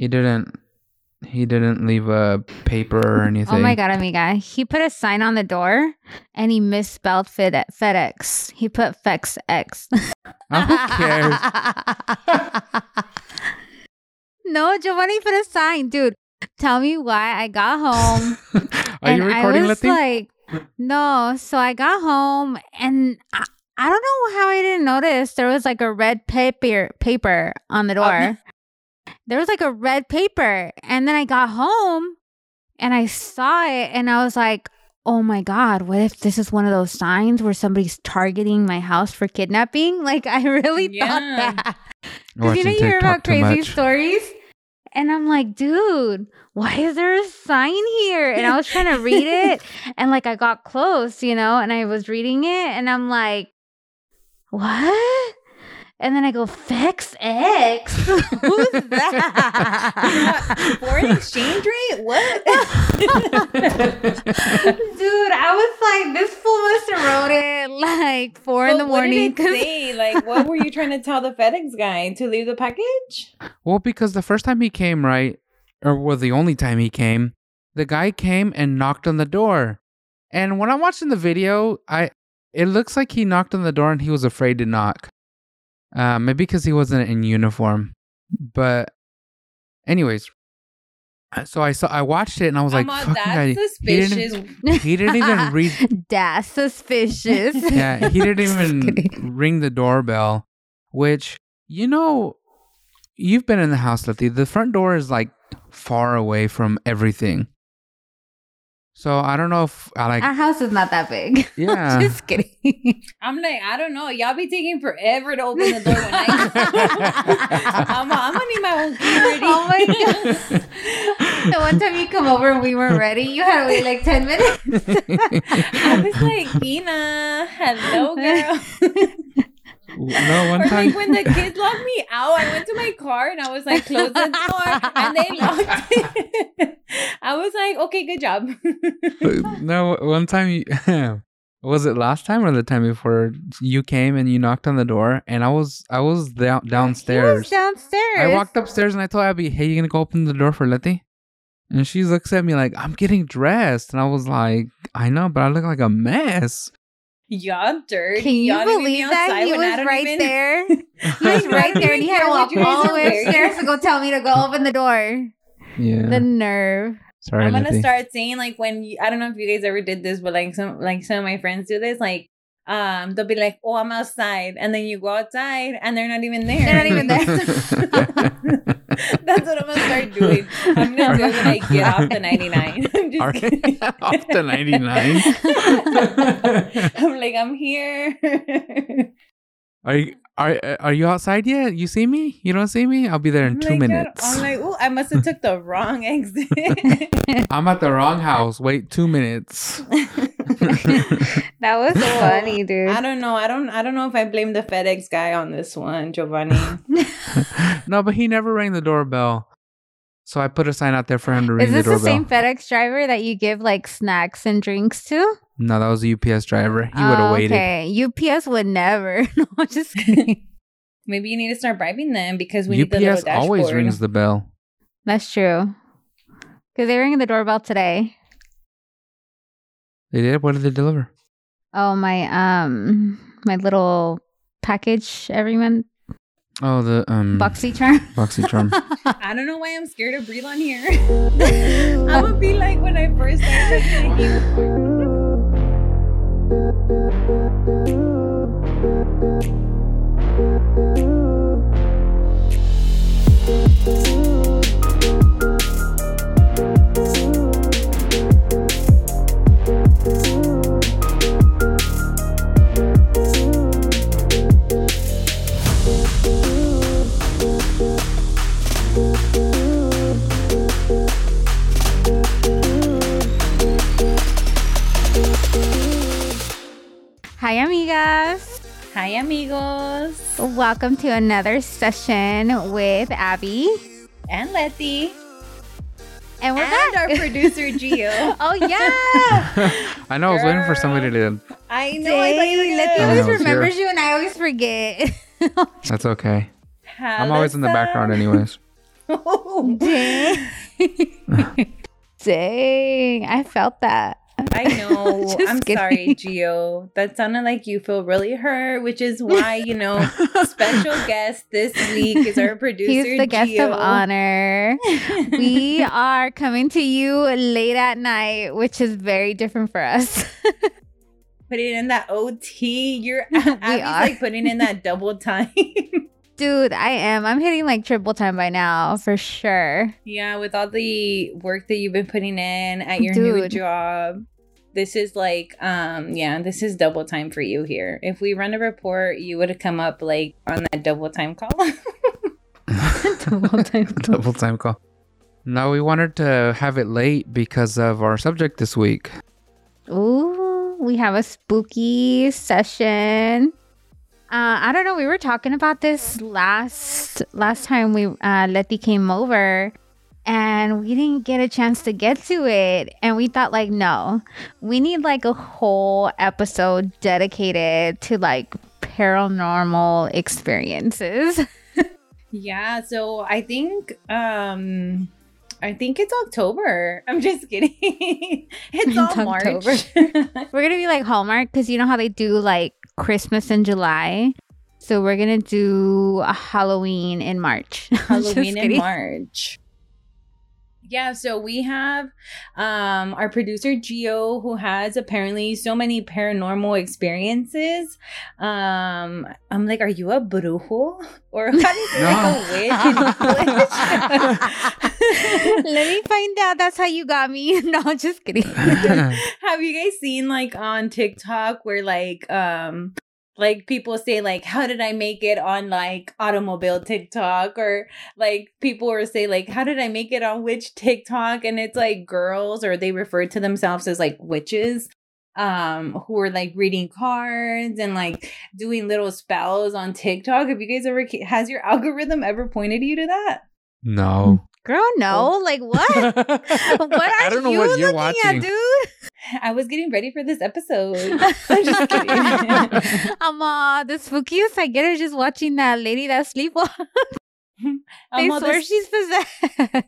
He didn't. He didn't leave a paper or anything. Oh my god, amiga. He put a sign on the door and he misspelled Fed- FedEx. He put FedEx X. Oh, who cares? no, Giovanni put a sign, dude. Tell me why I got home. Are you recording, I was like, no. So I got home and I, I don't know how I didn't notice there was like a red paper paper on the door. Uh, there was like a red paper, and then I got home and I saw it, and I was like. Oh my God, what if this is one of those signs where somebody's targeting my house for kidnapping? Like, I really Yeah. thought that. Watching Because you know, you hear about crazy much. stories. And I'm like, dude, why is there a sign here? And I was trying to read it. And like, I got close, you know, and I was reading it. And I'm like, what? And then I go, Fex X? Who's that? Foreign exchange rate? What? Dude, I was like, this fool must have wrote it like four in But the what did morning. it 'cause- say? Like, what were you trying to tell the FedEx guy to leave the package? Well, because the first time he came, right, or well, the only time he came, the guy came and knocked on the door. And when I'm watching the video, I it looks like he knocked on the door and he was afraid to knock. Uh, maybe because he wasn't in uniform. But, anyways, uh, so I saw I watched it and I was like, I'm all, "Fucking he didn't- suspicious. He didn't even read. That's suspicious. Yeah, he didn't even ring the doorbell, which, you know, you've been in the house, Letty. The front door is like far away from everything. So I don't know if I like. Our house is not that big. Yeah. Just kidding. I'm like, I don't know. Y'all be taking forever to open the door when I I'm, I'm gonna need my own key ready. Oh my god. The one time you come over and we weren't ready, you had to wait like 10 minutes. I was like, Ina, hello, girl. no, one or time. like when the kids locked me out, I went to my car and I was like, close the door, and they locked it. I was like, okay, good job. Uh, no, one time. You, was it last time or the time before you came and you knocked on the door and I was I was down, He was downstairs. downstairs. I walked upstairs and I told Abby, "Hey, you gonna go open the door for Letty?" And she looks at me like I'm getting dressed, and I was like, "I know, but I look like a mess." Y'all dirty. Can you Y'all me believe that? outside He when was right even- there. He was right there and he had to walk what you guys all the way wearing. upstairs to go tell me to go open the door. Yeah. The nerve. Sorry, I'm gonna Letty. start saying like when you, I don't know if you guys ever did this, but like some like some of my friends do this. Like, um, they'll be like, "Oh, I'm outside," and then you go outside and they're not even there. They're not even there. That's what I'm gonna start doing. I'm gonna do it when I get off the 99. I'm just off the 99. I'm like, I'm here. Are you are are you outside yet? You see me? You don't see me? I'll be there in two minutes. I'm like, oh, I must have took the wrong exit. I'm at the wrong house. Wait two minutes. That was funny, dude. I don't know. I don't. I don't know if I blame the FedEx guy on this one, Giovanni. no, but he never rang the doorbell. So I put a sign out there for him to ring Is the this the doorbell. same FedEx driver that you give like snacks and drinks to? no, that was a UPS driver. He would have Oh, waited. Okay, UPS would never. No, just kidding. Maybe you need to start bribing them because we need the UPS little always rings the bell. That's true. Because they rang the doorbell today. They did. What did they deliver? Oh my um my little package every month Oh, the um boxy charm. Boxycharm. I don't know why I'm scared to breathe on here. I'm gonna be like when I first started listening. Hi amigas. Hi, amigos. Welcome to another session with Abby. And Letty. And we're and back. our producer, Gio. oh yeah. I know. I was waiting for somebody to. I know. I thought you were Dang, gonna Letty always know, it's here. remembers you and I always forget. That's okay. have I'm always in the background, anyways. know. Dang. Dang. I felt that. I know. I'm kidding. sorry, Gio. That sounded like you feel really hurt, which is why, you know, special guest this week is our producer. He's the guest of honor. We are coming to you late at night, which is very different for us. putting in that OT. You're Abby's like putting in that double time. Dude, I am. I'm hitting like triple time by now, for sure. yeah, with all the work that you've been putting in at your new job. This is like, um, yeah, this is double time for you here. If we run a report, you would have come up like on that double time call. Double time. Double time call. No, we wanted to have it late because of our subject this week. Ooh, we have a spooky session. Uh, I don't know. We were talking about this last last time we uh, Letty came over, and we didn't get a chance to get to it. And we thought, like, no, we need like a whole episode dedicated to like paranormal experiences. Yeah, so I think um I think it's October. I'm just kidding. it's It's all March. We're gonna be like Hallmark because you know how they do like Christmas in July. So we're gonna do a Halloween in March. Halloween in. March. Yeah, so we have um our producer Gio who has apparently so many paranormal experiences. Um I'm like, are you a brujo? Or how do you say like a witch? Let me find out. That's how you got me. No, just kidding. Have you guys seen like on TikTok where like um like people say like how did I make it on like automobile TikTok or like people will say like how did I make it on witch TikTok and it's like girls or they refer to themselves as like witches um who are like reading cards and like doing little spells on TikTok. Have you guys ever has your algorithm ever pointed you to that? no. Girl, no. Like what? what are I don't know you what you're looking watching. at, dude? I was getting ready for this episode. I'm just kidding. I'm uh the spookiest I get is just watching that lady that sleepwalks. They swear this- she's possessed.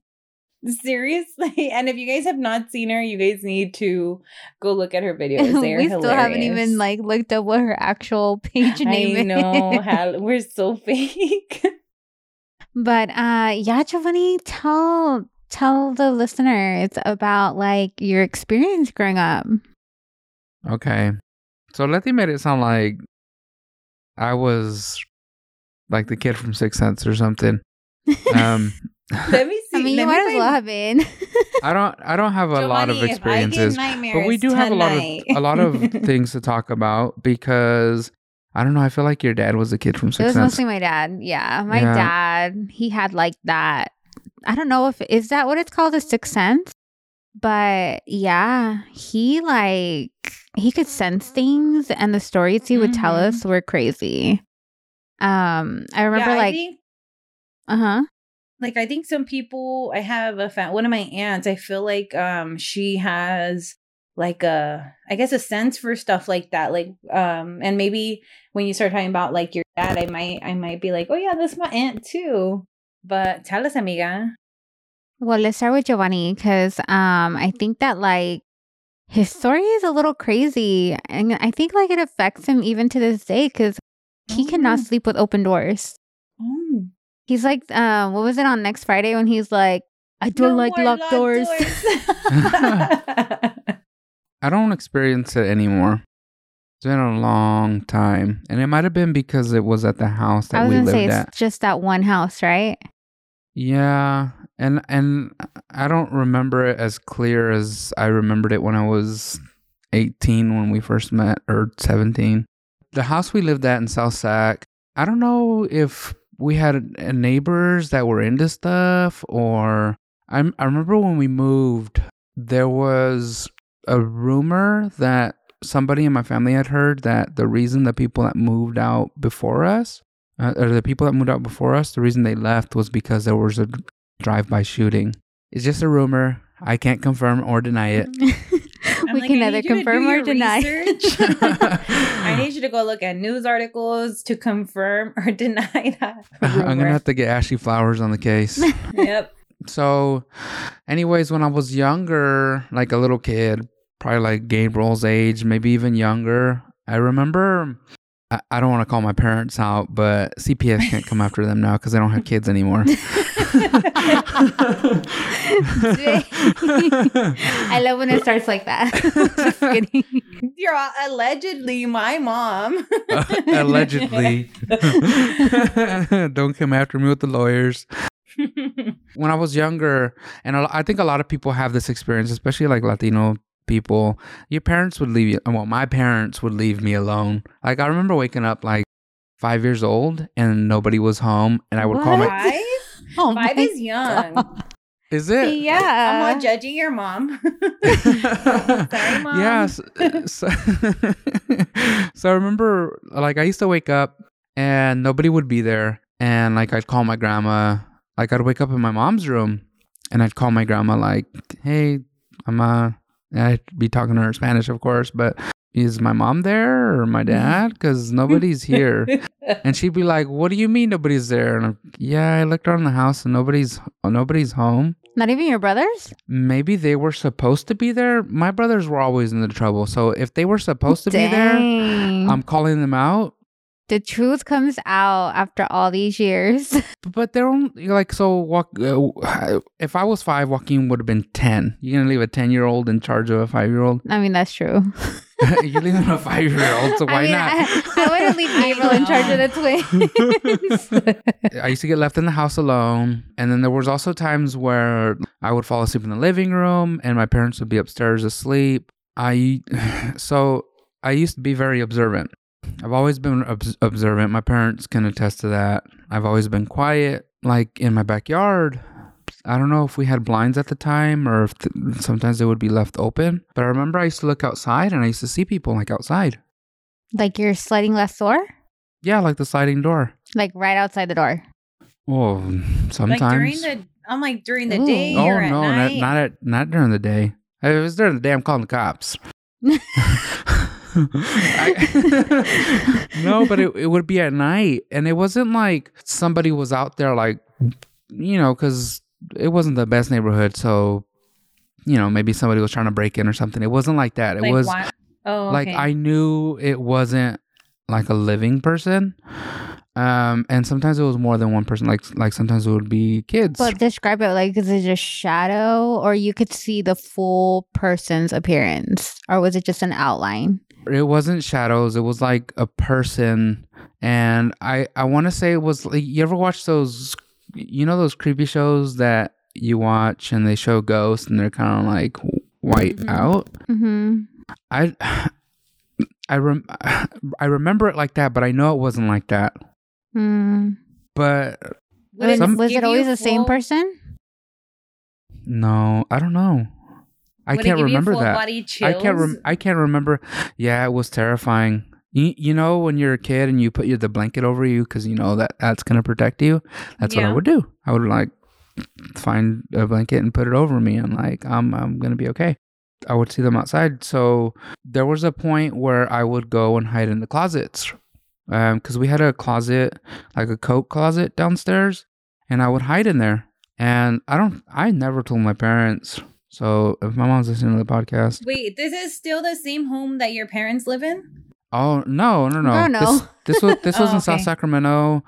Seriously, and if you guys have not seen her, you guys need to go look at her videos. They are we still haven't even like looked up what her actual page name I is. how we're so fake. But uh yeah, Giovanni, tell tell the listeners about like your experience growing up. Okay. So Letty made it sound like I was like the kid from Sixth Sense or something. Um, Let me see. I mean, let you me might as well have been. I don't. I don't have a lot of Giovanni, if I get experiences, but we nightmares do have a lot of a lot of things to talk about because I don't know. I feel like your dad was a kid from it was Sense. mostly my dad. Yeah, my Yeah. dad. He had like that. I don't know if is that what it's called, a sixth sense. But yeah, he like he could sense things, and the stories he would tell Mhm. us were crazy. Um, I remember Yeah, like, uh huh. like I think some people. I have a fa- one of my aunts. I feel like um she has like a I guess a sense for stuff like that. Like um and maybe when you start talking about like your dad, I might I might be like, oh yeah, that's my aunt too. But tell us, amiga. Well, let's start with Giovanni because um, I think that like his story is a little crazy, and I think like it affects him even to this day because he cannot Oh. sleep with open doors. Oh. He's like, uh, what was it on next Friday when he's like, I don't No like more locked doors. I don't experience it anymore. It's been a long time, and it might have been because it was at the house I that was we gonna say lived it's at. just that one house, right? Yeah, and and I don't remember it as clear as I remembered it when I was 18 when we first met or 17. The house we lived at in South Sac, I don't know if we had neighbors that were into stuff or I I remember when we moved there was a rumor that somebody in my family had heard that the reason the people that moved out before us uh, or the people that moved out before us, the reason they left was because there was a drive-by shooting. It's just a rumor. I can't confirm or deny it. We like, can I neither need you to do confirm or deny. research. I need you to go look at news articles to confirm or deny that. I'm gonna have to get Ashley Flowers on the case. Yep. So, anyways, when I was younger, like a little kid, probably like Gabriel's age, maybe even younger, I remember. I, I don't want to call my parents out, but CPS can't come after them now because they don't have kids anymore. I love when it starts like that. Just kidding. You're all- allegedly my mom. Uh, allegedly. don't come after me with the lawyers. when I was younger, and I think a lot of people have this experience, especially like Latino people. Your parents would leave you. Well, my parents would leave me alone. Like I remember waking up like five years old and nobody was home, and I would call my. Five? Oh Five my is young. God. Is it? Yeah. I'm not judging your mom. Sorry, mom. Yes. So, so I remember, like, I used to wake up and nobody would be there, and like I'd call my grandma. Like I'd wake up in my mom's room, and I'd call my grandma, like, "Hey, I'm uh," and I'd be talking to her in Spanish, of course, but. Is my mom there or my dad? Because nobody's here. And she'd be like, "What do you mean nobody's there?" And I'm, yeah, I looked around the house and nobody's nobody's home. Not even your brothers? Maybe they were supposed to be there. My brothers were always in the trouble. So if they were supposed to be there, I'm calling them out. The truth comes out after all these years. But they're only like so. Walk, uh, if I was five, Joaquin would have been ten. You're gonna leave a ten year old in charge of a five year old. I mean, that's true. You're leaving a five year old, so why I mean, not? I, I wouldn't leave Gabriel in charge of the twins. I used to get left in the house alone. And then there was also times where I would fall asleep in the living room and my parents would be upstairs asleep. I so I used to be very observant. I've always been obs- observant. My parents can attest to that. I've always been quiet like in my backyard. I don't know if we had blinds at the time or if th- sometimes they would be left open. But I remember I used to look outside and I used to see people like outside. like your sliding glass door? Yeah, like the sliding door. Like right outside the door. Oh, sometimes. Like during the, I'm like during the Ooh. day Oh or at no, not, not at not during the day. If it was during the day, I'm calling the cops. I- no, but it, it would be at night, and it wasn't like somebody was out there, like you know, because it wasn't the best neighborhood, so you know, maybe somebody was trying to break in or something. It wasn't like that. It like was why- Oh, like. I knew it wasn't like a living person. Um, and sometimes it was more than one person. Like like sometimes it would be kids. But describe it like is it just a shadow or you could see the full person's appearance? Or was it just an outline? It wasn't shadows. It was like a person, and I I want to say it was like you ever watch those, you know, those creepy shows that you watch and they show ghosts and they're kind of like white Mhm. out. Mm-hmm. I I rem- I remember it like that, but I know it wasn't like that. Mm. But Some- was it always the same person? no, I don't know. I would can't remember that. I can't. Rem- I can't remember. Yeah, it was terrifying. You, you know when you're a kid and you put your the blanket over you because you know that that's gonna protect you. That's what I would do. I would like find a blanket and put it over me and like I'm I'm gonna be okay. I would see them outside. So there was a point where I would go and hide in the closets um, because we had a closet like a coat closet downstairs, and I would hide in there. And I don't. I never told my parents. So if my mom's listening to the podcast, Wait, this is still the same home that your parents live in? Oh no, no, no! No, no. This, this was this was Oh, in South. Sacramento.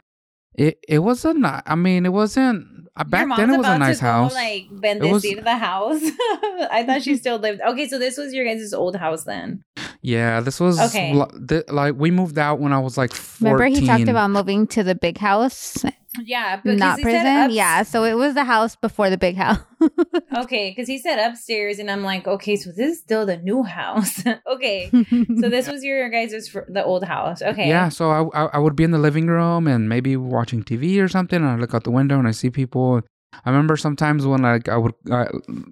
It it wasn't. ni- I mean, it wasn't. Uh, back your mom's then, it was about a nice to go, house. like It was- bendecir the house. I thought she still lived. Okay, so this was your guys' old house then. yeah, this was Okay. li- th- like we moved out when I was like fourteen. Remember he talked about moving to the big house, Yeah, because not he said prison? ups- yeah, so it was the house before the big house. Okay, because he said upstairs, and I'm like, okay, so this is still the new house. okay, so this was your guys' fr- the old house. Okay, Yeah, so I, I I would be in the living room and maybe watching TV or something, and I look out the window and I see people. I remember sometimes when like I would I,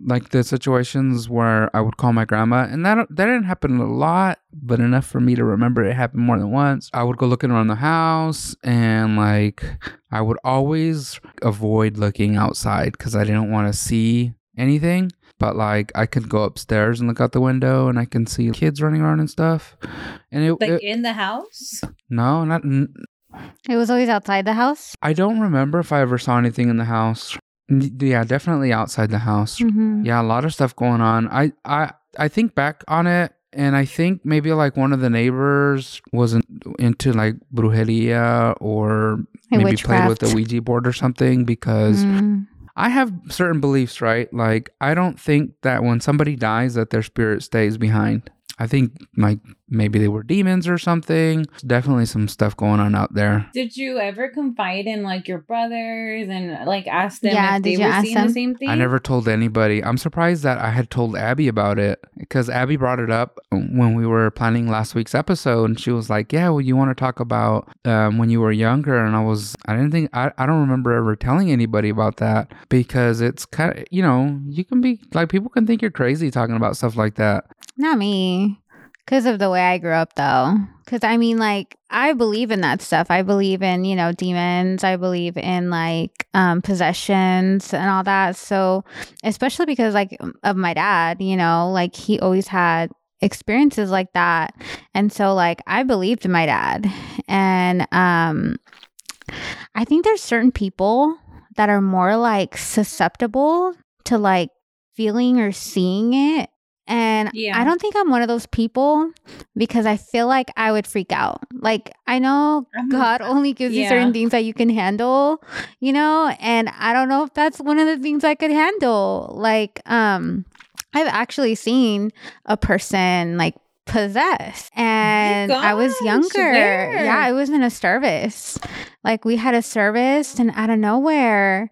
like the situations where I would call my grandma, and that that didn't happen a lot, but enough for me to remember it happened more than once. I would go looking around the house, and like I would always avoid looking outside because I didn't want to see anything. But like I could go upstairs and look out the window, and I can see kids running around and stuff. And it, like it in the house. no, not. n- it was always outside the house. I don't remember if I ever saw anything in the house. Yeah, definitely outside the house. Mhm. Yeah, a lot of stuff going on. I I I think back on it and I think maybe like one of the neighbors wasn't into like brujeria or maybe played with the. Ouija board or something because Mm. I have certain beliefs, right? Like I don't think that when somebody dies that their spirit stays behind. I think like maybe they were demons or something. Definitely some stuff going on out there. Did you ever confide in like your brothers and like ask them Yeah, if did they you were ask seeing them? the same thing? I never told anybody. I'm surprised that I had told Abby about it because Abby brought it up when we were planning last week's episode, and she was like, "Yeah, well, you want to talk about um, when you were younger?" And I was, I didn't think, I, I don't remember ever telling anybody about that because it's kind of, you know, you can be like people can think you're crazy talking about stuff like that. Not me. Because of the way I grew up, though. Because I mean, like, I believe in that stuff. I believe in, you know, demons. I believe in, like, um, possessions and all that. So, especially because, like, of my dad, you know, like, he always had experiences like that. And so, like, I believed my dad. And, um, I think there's certain people that are more, like, susceptible to, like, feeling or seeing it and Yeah. I don't think I'm one of those people because I feel like I would freak out. Like, I know I'm- God only gives you certain things that you can handle, you know, and I don't know if that's one of the things I could handle. Like, um, I've actually seen a person like possessed and I was younger. where? Yeah, I was in a service. Like we had a service and out of nowhere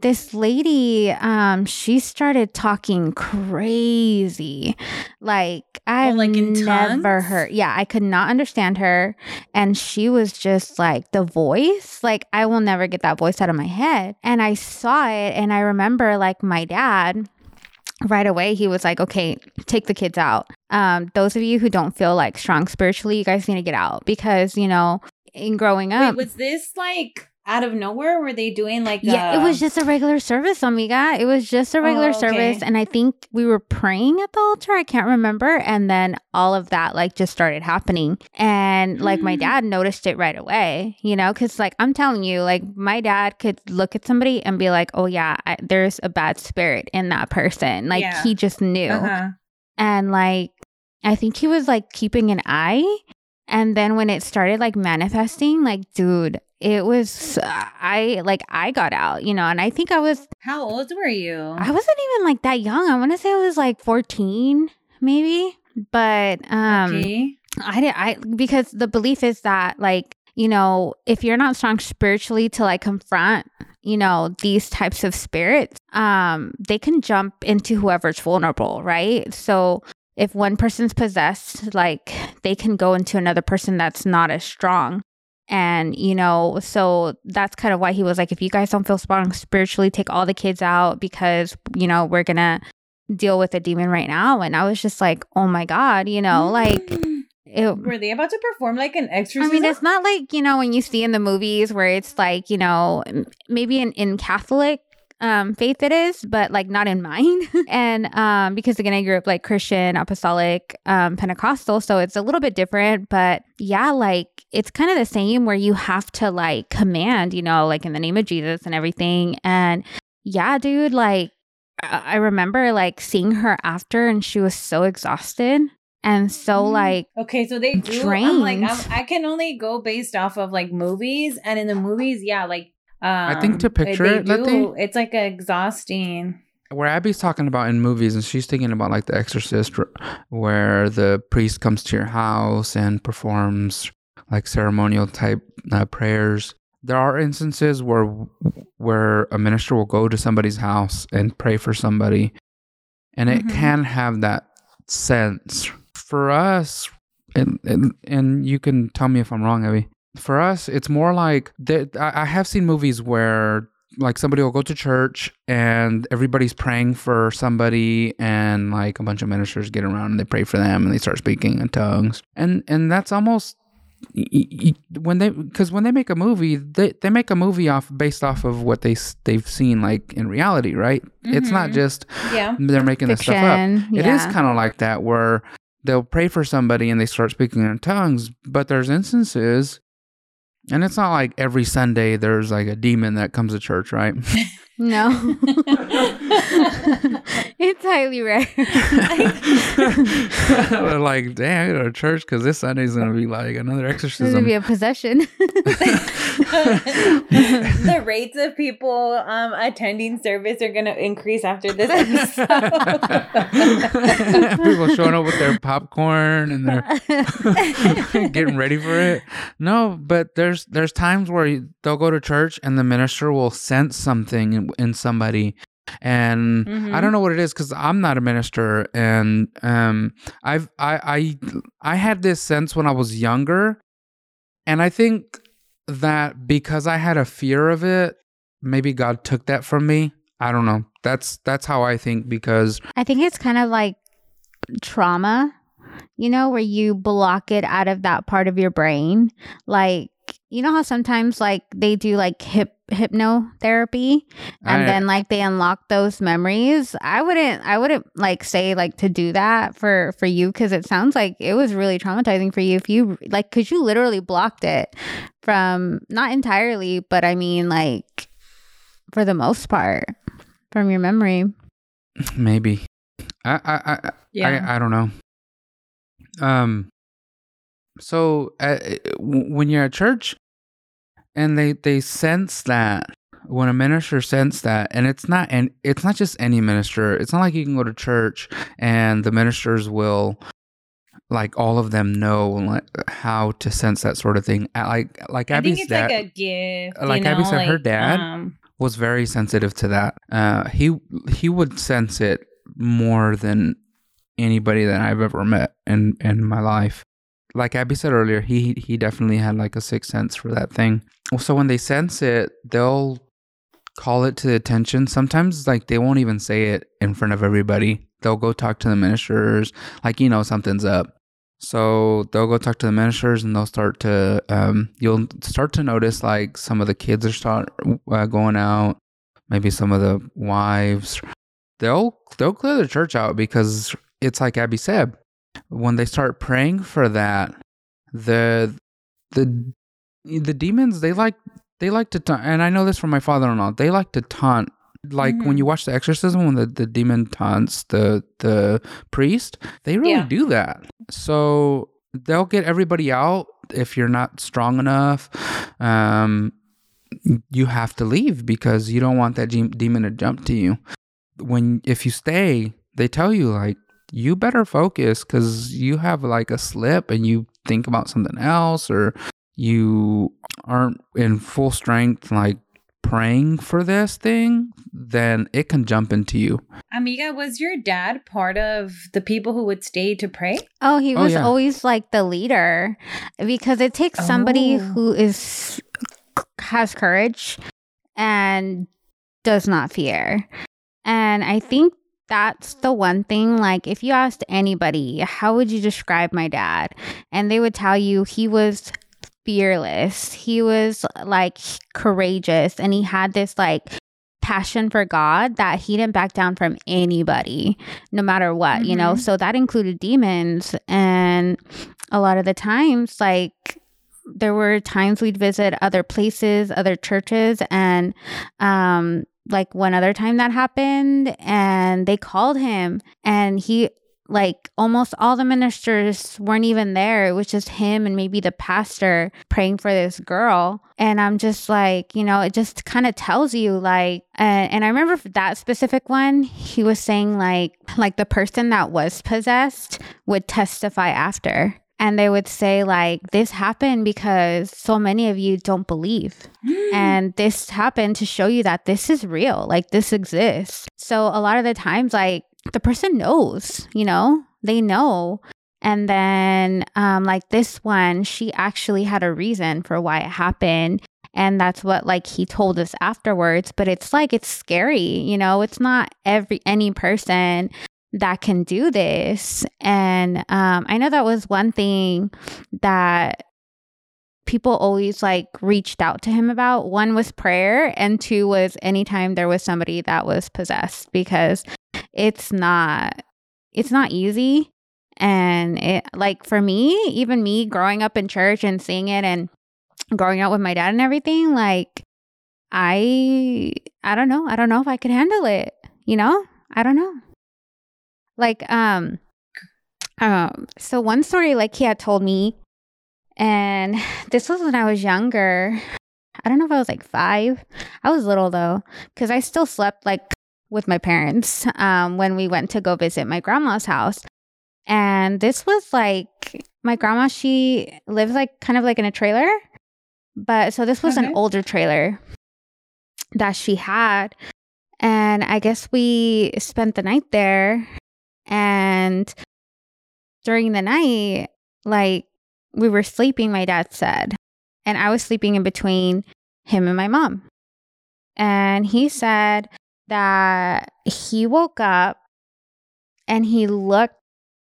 this lady um she started talking crazy. Like I've like in never heard. Yeah, I could not understand her and she was just like the voice, like I will never get that voice out of my head. And I saw it and I remember like my dad right away he was like okay take the kids out. Um those of you who don't feel like strong spiritually you guys need to get out because you know in growing up Wait, was this like out of nowhere? Were they doing like yeah, a- it was just a regular service, amiga. It was just a regular Oh, okay. service. And I think we were praying at the altar. I can't remember. And then all of that like just started happening. And like my Mm. dad noticed it right away, you know, because like I'm telling you, like my dad could look at somebody and be like, oh, yeah, I, there's a bad spirit in that person. Like Yeah. he just knew. Uh-huh. And like, I think he was like keeping an eye. And then when it started like manifesting, like, dude, it was, I like, I got out, you know, and I think I was, How old were you? I wasn't even like that young. I want to say I was like 14, maybe. But, um, okay. I did, I, because the belief is that like, you know, if you're not strong spiritually to like confront, you know, these types of spirits, um, they can jump into whoever's vulnerable, right? So if one person's possessed, like they can go into another person that's not as strong. And, you know, so that's kind of why he was like, if you guys don't feel strong spiritually, take all the kids out because, you know, we're going to deal with a demon right now. And I was just like, oh my God, you know, like mm. it, were they about to perform like an exorcism? I mean, it's not like, you know, when you see in the movies where it's like, you know, maybe in, in Catholic um faith it is, but like not in mine. and um because again I grew up like Christian, apostolic, um Pentecostal, so it's a little bit different, but yeah, like it's kind of the same where you have to like command, you know, like in the name of Jesus and everything. And yeah, dude, like I remember like seeing her after and she was so exhausted and so Mm. like Okay, so they do. I'm like, Drained. I'm, I can only go based off of like movies, and in the movies, yeah, like um, think to picture it, do. It's like exhausting. Where Abby's talking about in movies, and she's thinking about like The Exorcist, where- the priest comes to your house and performs like ceremonial type uh, prayers. There are instances where where a minister will go to somebody's house and pray for somebody, and it Mhm. can have that sense. For us, and, and and you can tell me if I'm wrong, Abby. For us, it's more like that. I I have seen movies where like somebody will go to church and everybody's praying for somebody and like a bunch of ministers get around and they pray for them and they start speaking in tongues and and that's almost when they because when they make a movie they, they make a movie off based off of what they they've seen like in reality right it's not Mhm. just Yeah. they're making this stuff up fiction. it is yeah. kind of like that where they'll pray for somebody and they start speaking in tongues, but there's instances, and it's not like every Sunday there's like a demon that comes to church, right? No. it's highly rare. They're like, damn, I go to church because this Sunday's gonna be like another exorcism. It's gonna be a possession. the rates of people um, attending service are going to increase after this episode. People showing up with their popcorn and they're getting ready for it. No, but there's there's times where they'll go to church and the minister will sense something in, in somebody. And I Mhm. don't know what it is because I'm not a minister, and um, I've I I I had this sense when I was younger, and I think that because I had a fear of it, maybe God took that from me. I don't know. That's that's how I think because I think it's kind of like trauma, you know, where you block it out of that part of your brain. Like, you know how sometimes like they do like hip hypnotherapy and I- then like they unlock those memories. I wouldn't I wouldn't like say like to do that for for you cuz it sounds like it was really traumatizing for you if you like cuz you literally blocked it from not entirely, but I mean like for the most part from your memory. maybe I I I, yeah. I I don't know. Um. So uh, when you're at church, and they they sense that when a minister sense that, and it's not and it's not just any minister. It's not like you can go to church and the ministers will. Like all of them know how to sense that sort of thing. Like like I Abby's think it's dad like a gift. like you know? Abby said, her dad Um, was very sensitive to that. Uh, he he would sense it more than anybody that I've ever met in in my life. Like Abby said earlier, he he definitely had like a sixth sense for that thing. So when they sense it, they'll call it to the attention. Sometimes like they won't even say it in front of everybody. They'll go talk to the ministers, like you know something's up. So they'll go talk to the ministers, and they'll start to um, you'll start to notice like some of the kids are start uh, going out. Maybe some of the wives, they'll they'll clear the church out because it's like Abby said, when they start praying for that, the the the demons they like they like to taunt, and I know this from my father-in-law. They like to taunt. Like when Mhm. you watch the exorcism, when the, the demon taunts the the priest, they really Yeah. do that. So they'll get everybody out if you're not strong enough. Um, you have to leave because you don't want that demon to jump to you. When if you stay, they tell you like you better focus because you have like a slip and you think about something else or you aren't in full strength like praying for this thing then it can jump into you Amiga, was your dad part of the people who would stay to pray? Oh, he Oh, was yeah. always like the leader because it takes somebody Oh. who is has courage and does not fear. And I think that's the one thing like if you asked anybody, how would you describe my dad? And they would tell you he was fearless. He was like courageous and he had this like passion for God that he didn't back down from anybody no matter what, you know? Mhm. So that included demons. And a lot of the times, like, there were times we'd visit other places, other churches, and, um, like one other time that happened, and they called him, and he, like, almost all the ministers weren't even there. It was just him and maybe the pastor praying for this girl. And I'm just like, you know, it just kind of tells you, like, and, and I remember that specific one, he was saying, like, like the person that was possessed would testify after. And they would say, like, this happened because so many of you don't believe. And this happened to show you that this is real, like, this exists. So a lot of the times, like, the person knows, you know, they know. And then, um, like this one, she actually had a reason for why it happened. And that's what, like, he told us afterwards. But it's like, it's scary, you know, it's not every, any person that can do this. And um, I know that was one thing that people always like reached out to him about. One was prayer, and two was anytime there was somebody that was possessed because it's not it's not easy. And it like for me, even me growing up in church and seeing it and growing up with my dad and everything, like I I don't know. I don't know if I could handle it. You know? I don't know. Like um um so one story like he had told me and this was when I was younger. I don't know if I was like 5. I was little though cuz I still slept like with my parents um when we went to go visit my grandma's house. And this was like my grandma she lives like kind of like in a trailer. But so this was Okay. an older trailer that she had. And I guess we spent the night there. And during the night, like we were sleeping, my dad said. And I was sleeping in between him and my mom. And he said that he woke up and he looked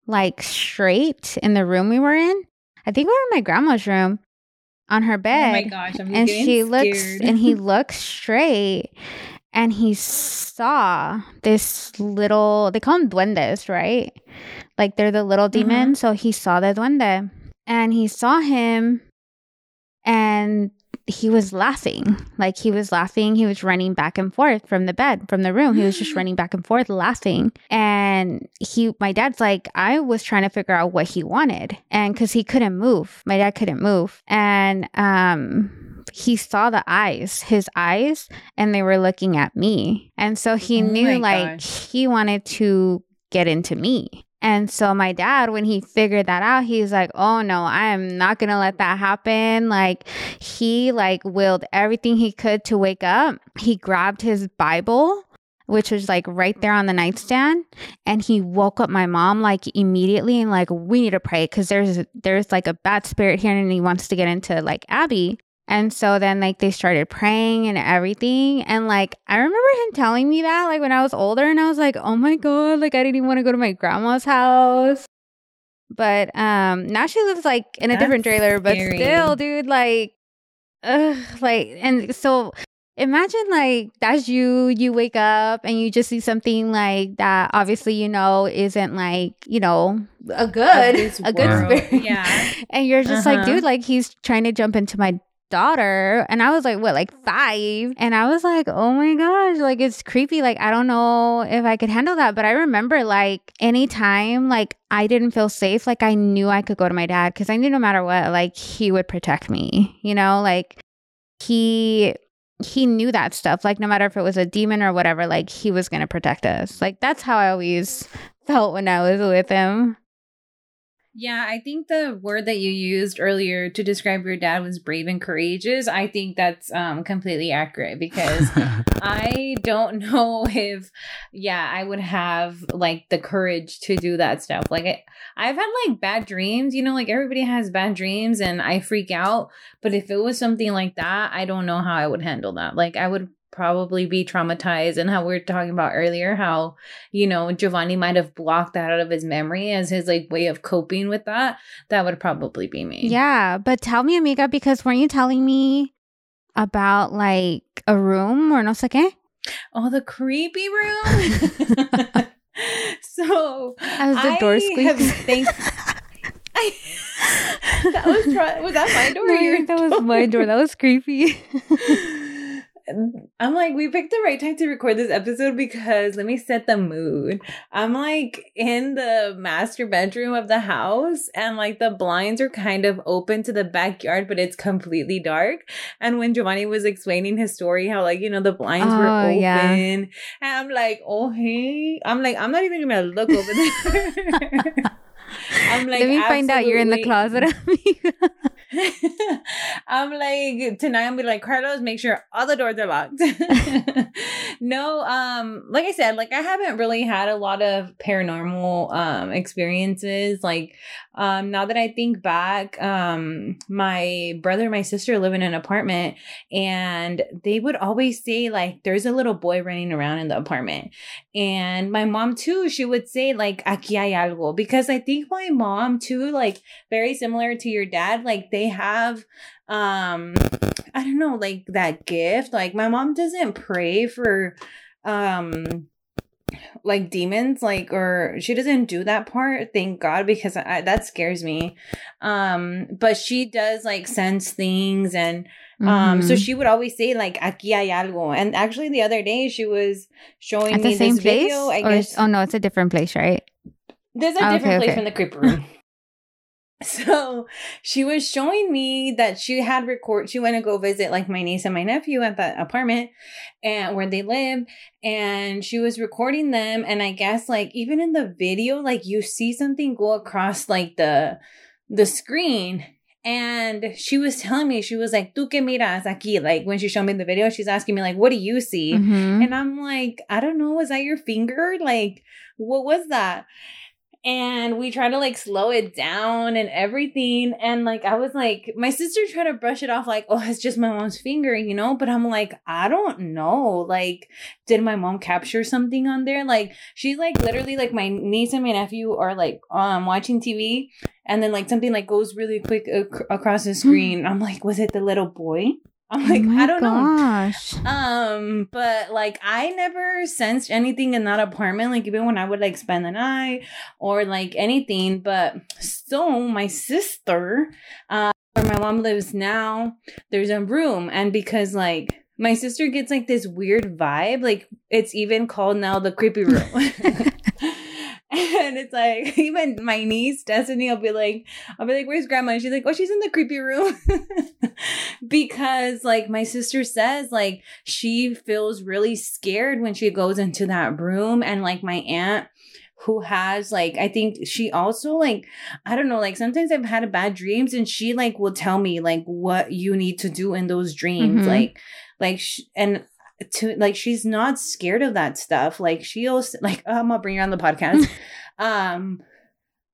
like straight in the room we were in. I think we were in my grandma's room on her bed. Oh my gosh, I'm and getting she looks and he looks straight and he saw this little they call them duendes right? Like they're the little Uh-huh. demons. So he saw the duende. And he saw him and he was laughing. Like he was laughing. He was running back and forth from the bed from the room. He was just running back and forth laughing. And he my dad's like i was trying to figure out what he wanted. And because he couldn't move. My dad couldn't move. And um he saw the eyes his eyes and they were looking at me. And so he Oh knew like gosh. he wanted to get into me and so my dad, when he figured that out, he's like, "Oh no, I am not gonna let that happen." Like he like willed everything he could to wake up. He grabbed his Bible, which was like right there on the nightstand, and he woke up my mom like immediately and like, "We need to pray because there's there's like a bad spirit here and he wants to get into like Abby." And so then like they started praying and everything. And like I remember him telling me that like when I was older and I was like, "Oh my god, like I didn't even want to go to my grandma's house." But um now she lives like in a different That's trailer, but scary. still, dude, like ugh, like and so imagine like that's you you wake up and you just see something like that obviously you know isn't like you know a good a good world. spirit Yeah. and you're just like Uh-huh. dude like he's trying to jump into my daughter and i was like what like five? And i was like oh my gosh like it's creepy. Like i don't know if i could handle that but i remember like anytime like i didn't feel safe like i knew i could go to my dad because i knew no matter what like he would protect me you know? Like he he knew that stuff. Like no matter if it was a demon or whatever like he was gonna protect us. Like that's how i always felt when i was with him Yeah, I think the word that you used earlier to describe your dad was brave and courageous. I think that's um completely accurate because I don't know if, yeah, I would have like the courage to do that stuff. Like, I, I've had like bad dreams, you know, like everybody has bad dreams and I freak out. But if it was something like that, I don't know how I would handle that. Like, I would probably be traumatized. And how we were talking about earlier, how, you know, Giovanni might have blocked that out of his memory as his like way of coping with that. That would probably be me. Yeah, but tell me, amiga, because weren't you telling me about like a room or no sé qué? Oh, the creepy room. so As the door I squeaks. have thank- I, that was try- was that my door? or No, think that was my door. That was creepy. I'm like, we picked the right time to record this episode because let me set the mood. I'm like in the master bedroom of the house, and like the blinds are kind of open to the backyard, but it's completely dark. And when Giovanni was explaining his story, how like, you know, the blinds were Oh, open, yeah. and I'm like, oh, hey, I'm like, I'm not even gonna look over there. I'm like, Let me find out you're in the closet. I'm like tonight I'm be like Carlos, make sure all the doors are locked. no, um, like I said, like I haven't really had a lot of paranormal um experiences. Like, um, now that I think back, um, my brother and my sister live in an apartment and they would always say, like, there's a little boy running around in the apartment. And my mom too, she would say, like, aquí hay algo. Because I think my mom too, like, very similar to your dad like they have um i don't know like that gift like my mom doesn't pray for um like demons like or she doesn't do that part thank god because I, that scares me um but she does like sense things and um so Mhm. she would always say like aquí hay algo and actually the other day she was showing at me the same this place. video i Or guess oh no, it's a different place, right? there's a Oh, different okay, place okay. from the creepy room so she was showing me that she had record she went to go visit like my niece and my nephew at that apartment and where they live and she was recording them and i guess like even in the video like you see something go across like the the screen and she was telling me she was like tú que miras aquí like when she showed me the video she's asking me like what do you see Mhm. and I'm like, I don't know, was that your finger? Like, what was that? And we try to like slow it down and everything. And like, I was like, my sister tried to brush it off, like, oh, it's just my mom's finger, you know? But I'm like, I don't know. Like, did my mom capture something on there? Like, she's like literally like my niece and my nephew are like um watching TV. And then like something like goes really quick ac- across the screen. I'm like, was it the little boy? I'm like, oh I don't know. gosh. Um, but like I never sensed anything in that apartment, like even when I would like spend the night or like anything. But so my sister, uh where my mom lives now, there's a room, and because like my sister gets like this weird vibe, like it's even called now the creepy room. And it's like even my niece Destiny will be like, I'll be like, "Where's grandma?" And she's like, "Oh, she's in the creepy room," because like my sister says, like she feels really scared when she goes into that room, and like my aunt who has like I think she also like I don't know like sometimes I've had bad dreams and she like will tell me like what you need to do in those dreams. Mhm. like like sh- and to like she's not scared of that stuff. Like she'll like I'm gonna bring her on the podcast um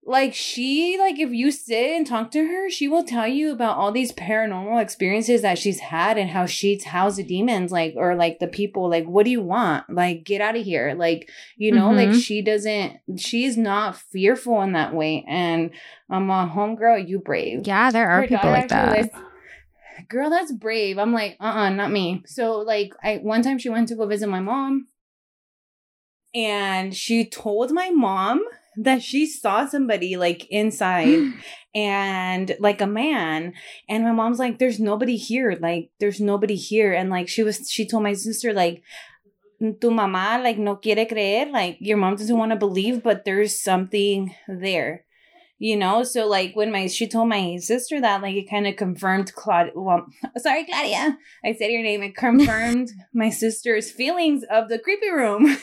like she like if you sit and talk to her she will tell you about all these paranormal experiences that she's had and how she's housed the demons like or like the people like what do you want like get out of here like you know like Mhm. she doesn't she's not fearful in that way and i'm a homegirl you brave Yeah, there are her people like that. lists- Girl, that's brave. I'm like, uh, uh not me. So like, I one time she went to go visit my mom, and she told my mom that she saw somebody like inside and like a man and my mom's like there's nobody here like there's nobody here and like she was she told my sister like tu mamá like no quiere creer like your mom doesn't want to believe but there's something there you know so like when my she told my sister that like it kind of confirmed claudia well sorry claudia i said your name it confirmed my sister's feelings of the creepy room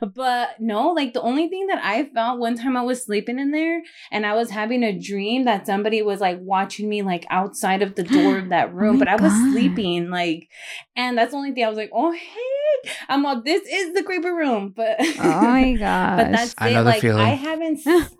but no like the only thing that i felt one time i was sleeping in there and i was having a dream that somebody was like watching me like outside of the door of that room oh my but i was God. sleeping like and that's the only thing i was like oh hey i'm all this is the creepy room but oh my god but that's I it. know the like feeling. I haven't s-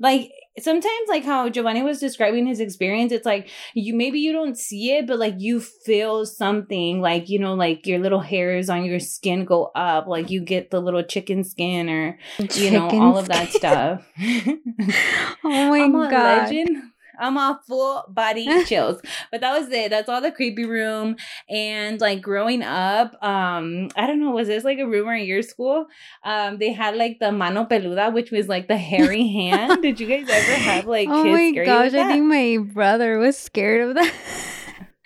like sometimes like how Giovanni was describing his experience, it's like you maybe you don't see it, but like you feel something like you know, like your little hairs on your skin go up, like you get the little chicken skin or you know, all of that stuff. Oh my god. legend. I'm a full body chills. But that was it. That's all the creepy room. And like growing up, um, I don't know, was this like a rumor in your school? Um, they had like the mano peluda, which was like the hairy hand. Did you guys ever have like oh kids my scare gosh, with I think my brother was scared of that.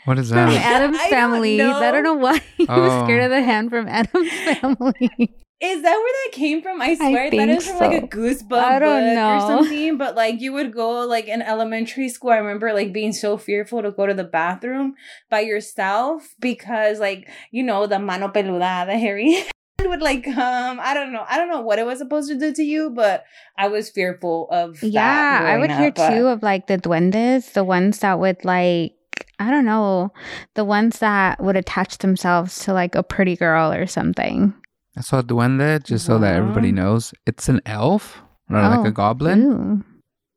What is from that? Addams I don't family. I don't know why he was scared Oh. of the hand from Addams Family. Is that where that came from? I swear that think is from like a so. goosebump I don't book know. or something. But like you would go like in elementary school. I remember like being so fearful to go to the bathroom by yourself because like you know the mano peluda, the hairy would like come. I don't know. I don't know what it was supposed to do to you, but I was fearful of. that yeah, I would hear but- too of like the duendes, the ones that would like I don't know, the ones that would attach themselves to like a pretty girl or something. I saw a duende just so that everybody knows it's an elf, not like Oh, a goblin. Ooh.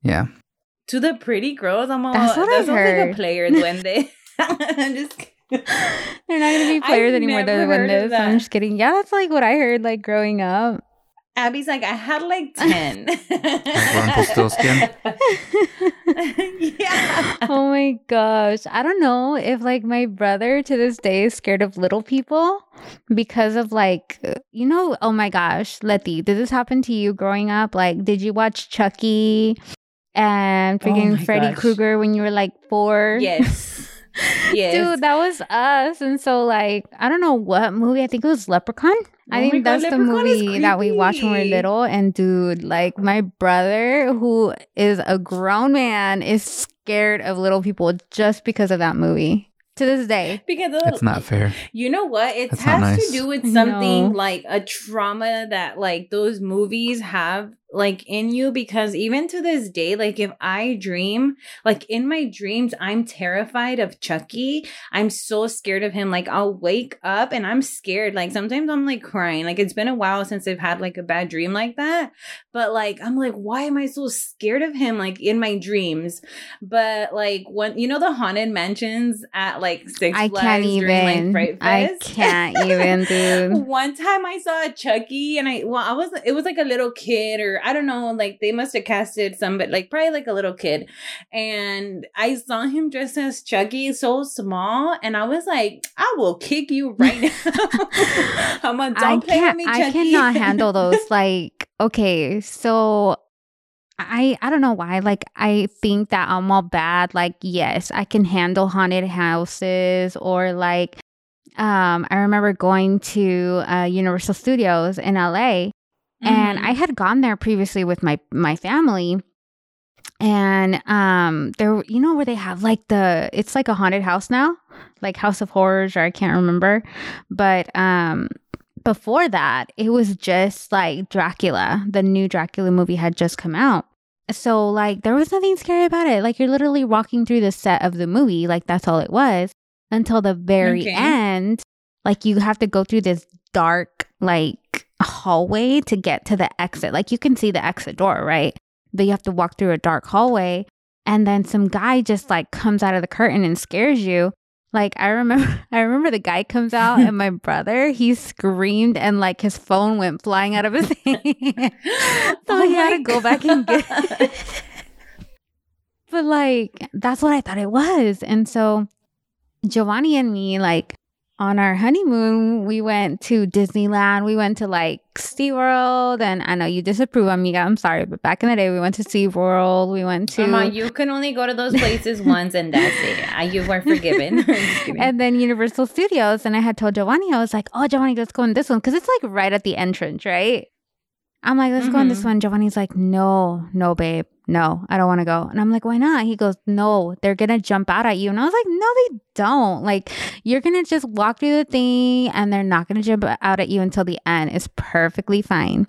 Yeah. to the pretty girls. I'm all. That's what that I've sounds like a heard. player duende. I'm just. kidding. They're not gonna be players I've anymore. They're never heard of duendes. I'm just kidding. Yeah, that's like what I heard like growing up. Abby's like, I had like 10. Rumpelstiltskin? yeah. oh my gosh. I don't know if like my brother to this day is scared of little people because of like uh, you know, oh my gosh, Letty, did this happen to you growing up? Like, did you watch Chucky and Oh freaking my Freddy. Krueger when you were like four? Yes. Yes. Dude, that was us. And so like I don't know what movie. I think it was Leprechaun. I Oh my think God, that's the Leprechaun is movie that we watched when we were little. And dude, like my brother, who is a grown man, is scared of little people just because of that movie. To this day. because of It's not fair. You know what? It That's has nice. to do with something know. like a trauma that like those movies have like in you because even to this day like if I dream like in my dreams I'm terrified of Chucky. I'm so scared of him like I'll wake up and I'm scared like sometimes I'm like crying. Like it's been a while since I've had like a bad dream like that. But like I'm like why am I so scared of him like in my dreams? But like when you know the haunted mansions at like Six I can't during like even. I can't even, dude. One time I saw a Chucky and I well I was it was like a little kid or I don't know like they must have casted somebody like probably like a little kid and I saw him dressed as Chucky so small and I was like I will kick you right now. I'm like I don't play with me I cannot handle those. Like, okay, so I I don't know why. Like I think that I'm all bad. Like, yes, I can handle haunted houses or like um I remember going to uh Universal Studios in LA and Mhm. I had gone there previously with my my family. And um there you know where they have like the it's like a haunted house now, like House of Horrors or I can't remember. But um before that, it was just like Dracula. The new Dracula movie had just come out. So like there was nothing scary about it. Like you're literally walking through the set of the movie, like that's all it was until the very Okay. end. Like you have to go through this dark like hallway to get to the exit. Like you can see the exit door, right? But you have to walk through a dark hallway and then some guy just like comes out of the curtain and scares you. Like I remember I remember the guy comes out and my brother, he screamed and like his phone went flying out of his hand. so Oh he had to go back and get it. but like that's what I thought it was. And so Giovanni and me, like on our honeymoon, we went to Disneyland. We went to like SeaWorld. And I know you disapprove, amiga. I'm sorry. But back in the day, we went to SeaWorld. We went to. Mama, you can only go to those places once and that's it. You were forgiven. I'm just kidding. and then Universal Studios. And I had told Giovanni, I was like, oh, Giovanni, let's go in this one. Cause it's like right at the entrance, right? I'm like, let's go in this mm-hmm. one. Giovanni's like, no, no, babe. No, I don't want to go. And I'm like, why not? He goes, no, they're going to jump out at you. And I was like, no, they don't. Like, you're going to just walk through the thing and they're not going to jump out at you until the end. It's perfectly fine.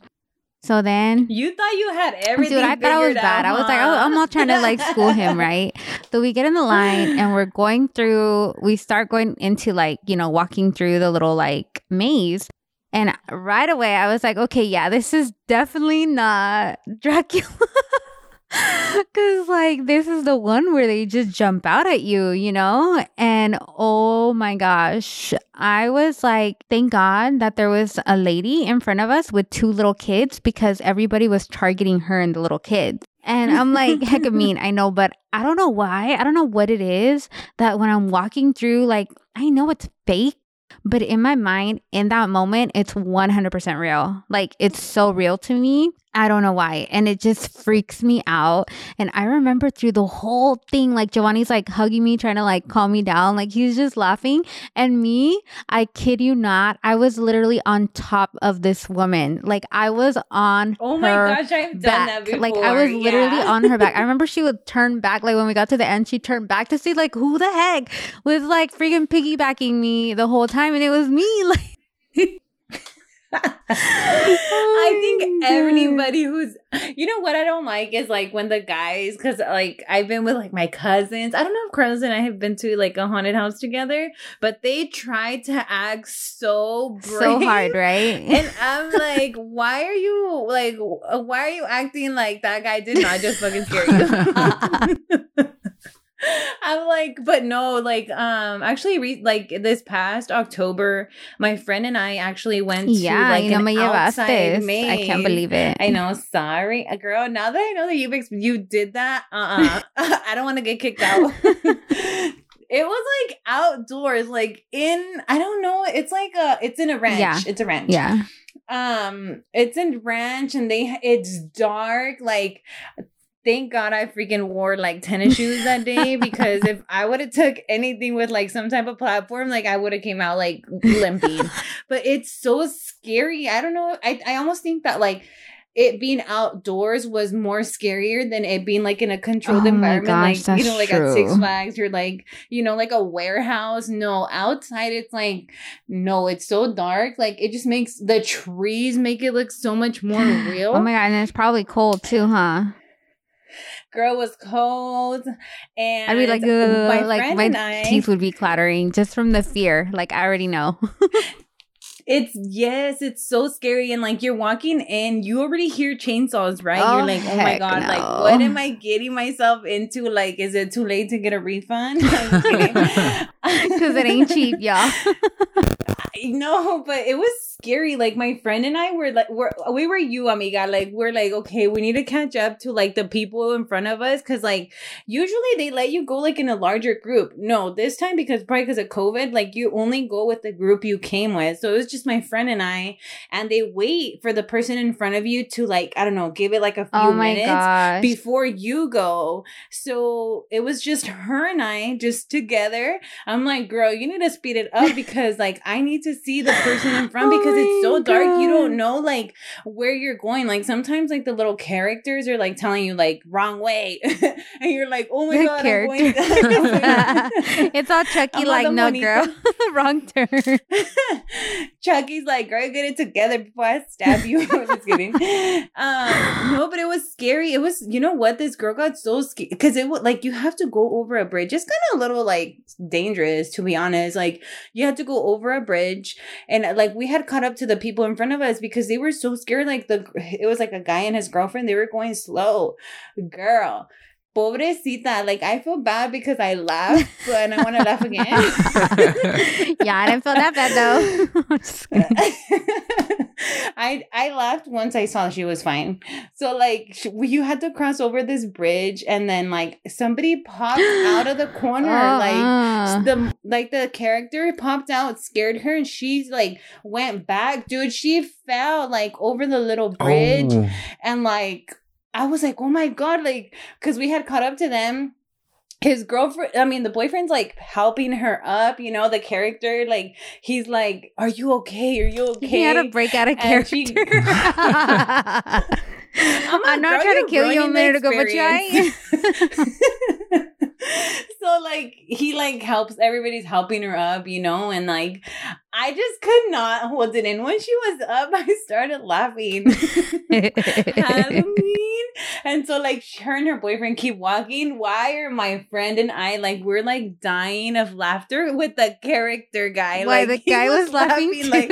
So then you thought you had everything. Dude, I thought I was figured bad. out, I was like, oh, I'm not trying to like school him, right? So we get in the line and we're going through, we start going into like, you know, walking through the little like maze. And right away, I was like, okay, yeah, this is definitely not Dracula. Cause like this is the one where they just jump out at you, you know? And oh my gosh, I was like, thank God that there was a lady in front of us with two little kids because everybody was targeting her and the little kids. And I'm like, heck of mean, I know, but I don't know why. I don't know what it is that when I'm walking through, like, I know it's fake, but in my mind, in that moment, it's 100% real. Like, it's so real to me. I don't know why. And it just freaks me out. And I remember through the whole thing, like Giovanni's like hugging me, trying to like calm me down. Like he's just laughing. And me, I kid you not, I was literally on top of this woman. Like I was on Oh my gosh, I've done that before. Like I was literally yeah. on her back. I remember she would turn back, like when we got to the end, she turned back to see like who the heck was like freaking piggybacking me the whole time, and it was me. Like I think Oh, everybody who's, you know, what I don't like is like when the guys, because like I've been with like my cousins. I don't know if Carlos and I have been to like a haunted house together, but they try to act so brave. so hard, right? And I'm like, why are you like, why are you acting like that guy did not just fucking scare you? I'm like, but no, like, um, actually, re- like this past October, my friend and I actually went to yeah, like you an me outside llevaste. I can't believe it. I know, sorry, Uh, girl. Now that I know that you've ex- you did that, uh, uh I don't want to get kicked out. it was like outdoors, like in I don't know. It's like a, it's in a ranch. Yeah. It's a ranch Yeah. um it's in ranch and they it's dark like thank god i freaking wore like tennis shoes that day because if i would have took anything with like some type of platform like i would have came out like limping but it's so scary. I don't know. I i almost think that like it being outdoors was more scarier than it being like in a controlled Oh environment gosh, like you know like at six flags you're like you know like a warehouse. No outside it's like no it's so dark. Like it just makes the trees make it look so much more oh real. Oh my god, and it's probably cold too, huh? Girl was cold and I'd be like, my like my I, teeth would be clattering just from the fear. Like I already know. It's yes, it's so scary. And like you're walking in, you already hear chainsaws, right? Oh, you're like, oh my god, like what am I getting myself into? Like, is it too late to get a refund? Because it ain't cheap, y'all. No, but it was scary. Like my friend and I were like, we're, we were you, amiga. Like we're like, okay, we need to catch up to like the people in front of us because like usually they let you go like in a larger group. No, this time because probably because of COVID, like you only go with the group you came with. So it was just my friend and I, and they wait for the person in front of you to like I don't know, give it like a few Oh minutes gosh. before you go. So it was just her and I just together. I'm like, girl, you need to speed it up because like I need to see the person in front Oh because it's so dark. You don't know like where you're going. Like sometimes like the little characters are like telling you like wrong way. and you're like, oh my The god, I'm going- it's all Chucky like, no, girl. Wrong turn. Chucky's like, girl, get it together before I stab you. I'm just kidding. Um, no, but it was scary. It was, you know what? This girl got so scared because it was like you have to go over a bridge. It's kind of a little like dangerous, to be honest. Like you had to go over a bridge, and uh, like we had caught up to the people in front of us because they were so scared. Like the it was like a guy and his girlfriend. They were going slow, girl. Pobrecita, like I feel bad because I laughed, but and I want to laugh again. yeah, I didn't feel that bad though. I'm just kidding. I I laughed once I saw she was fine. So like sh- you had to cross over this bridge, and then like somebody popped out of the corner, oh, like Uh-uh. the like the character popped out, scared her, and she's like went back, dude. She fell like over the little oh. bridge, Oh. and like I was like, oh my god, like because we had caught up to them. His girlfriend, I mean, the boyfriend's like helping her up, you know, the character, like, he's like, Are you okay? Are you okay? He had to break out of And she- character. I'm, I'm not trying to kill you a minute ago, but you so like he like helps everybody's helping her up, you know, and like I just could not hold it in. When she was up, I started laughing. Halloween. And so like her and her boyfriend keep walking. Why are my friend and I like we're like dying of laughter with the character guy? Why like the guy was, laughing, like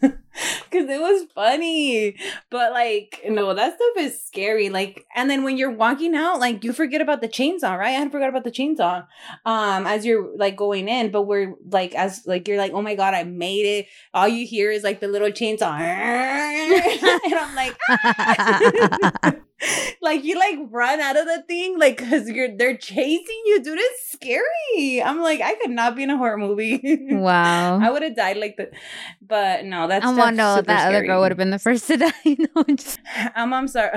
too? because it was funny. But like no that stuff is scary. Like and then when you're walking out like you forget about the chainsaw right? I had forgot about the chainsaw um as you're like going in but we're like as like you're like oh my god i made it. All you hear is like the little chainsaw and i'm like like you like run out of the thing like because you're they're chasing you dude it's scary i'm like i could not be in a horror movie wow. I would have died like the, but no, that's I wonder that other girl would have been the first to die. no, I'm just I'm, I'm sorry.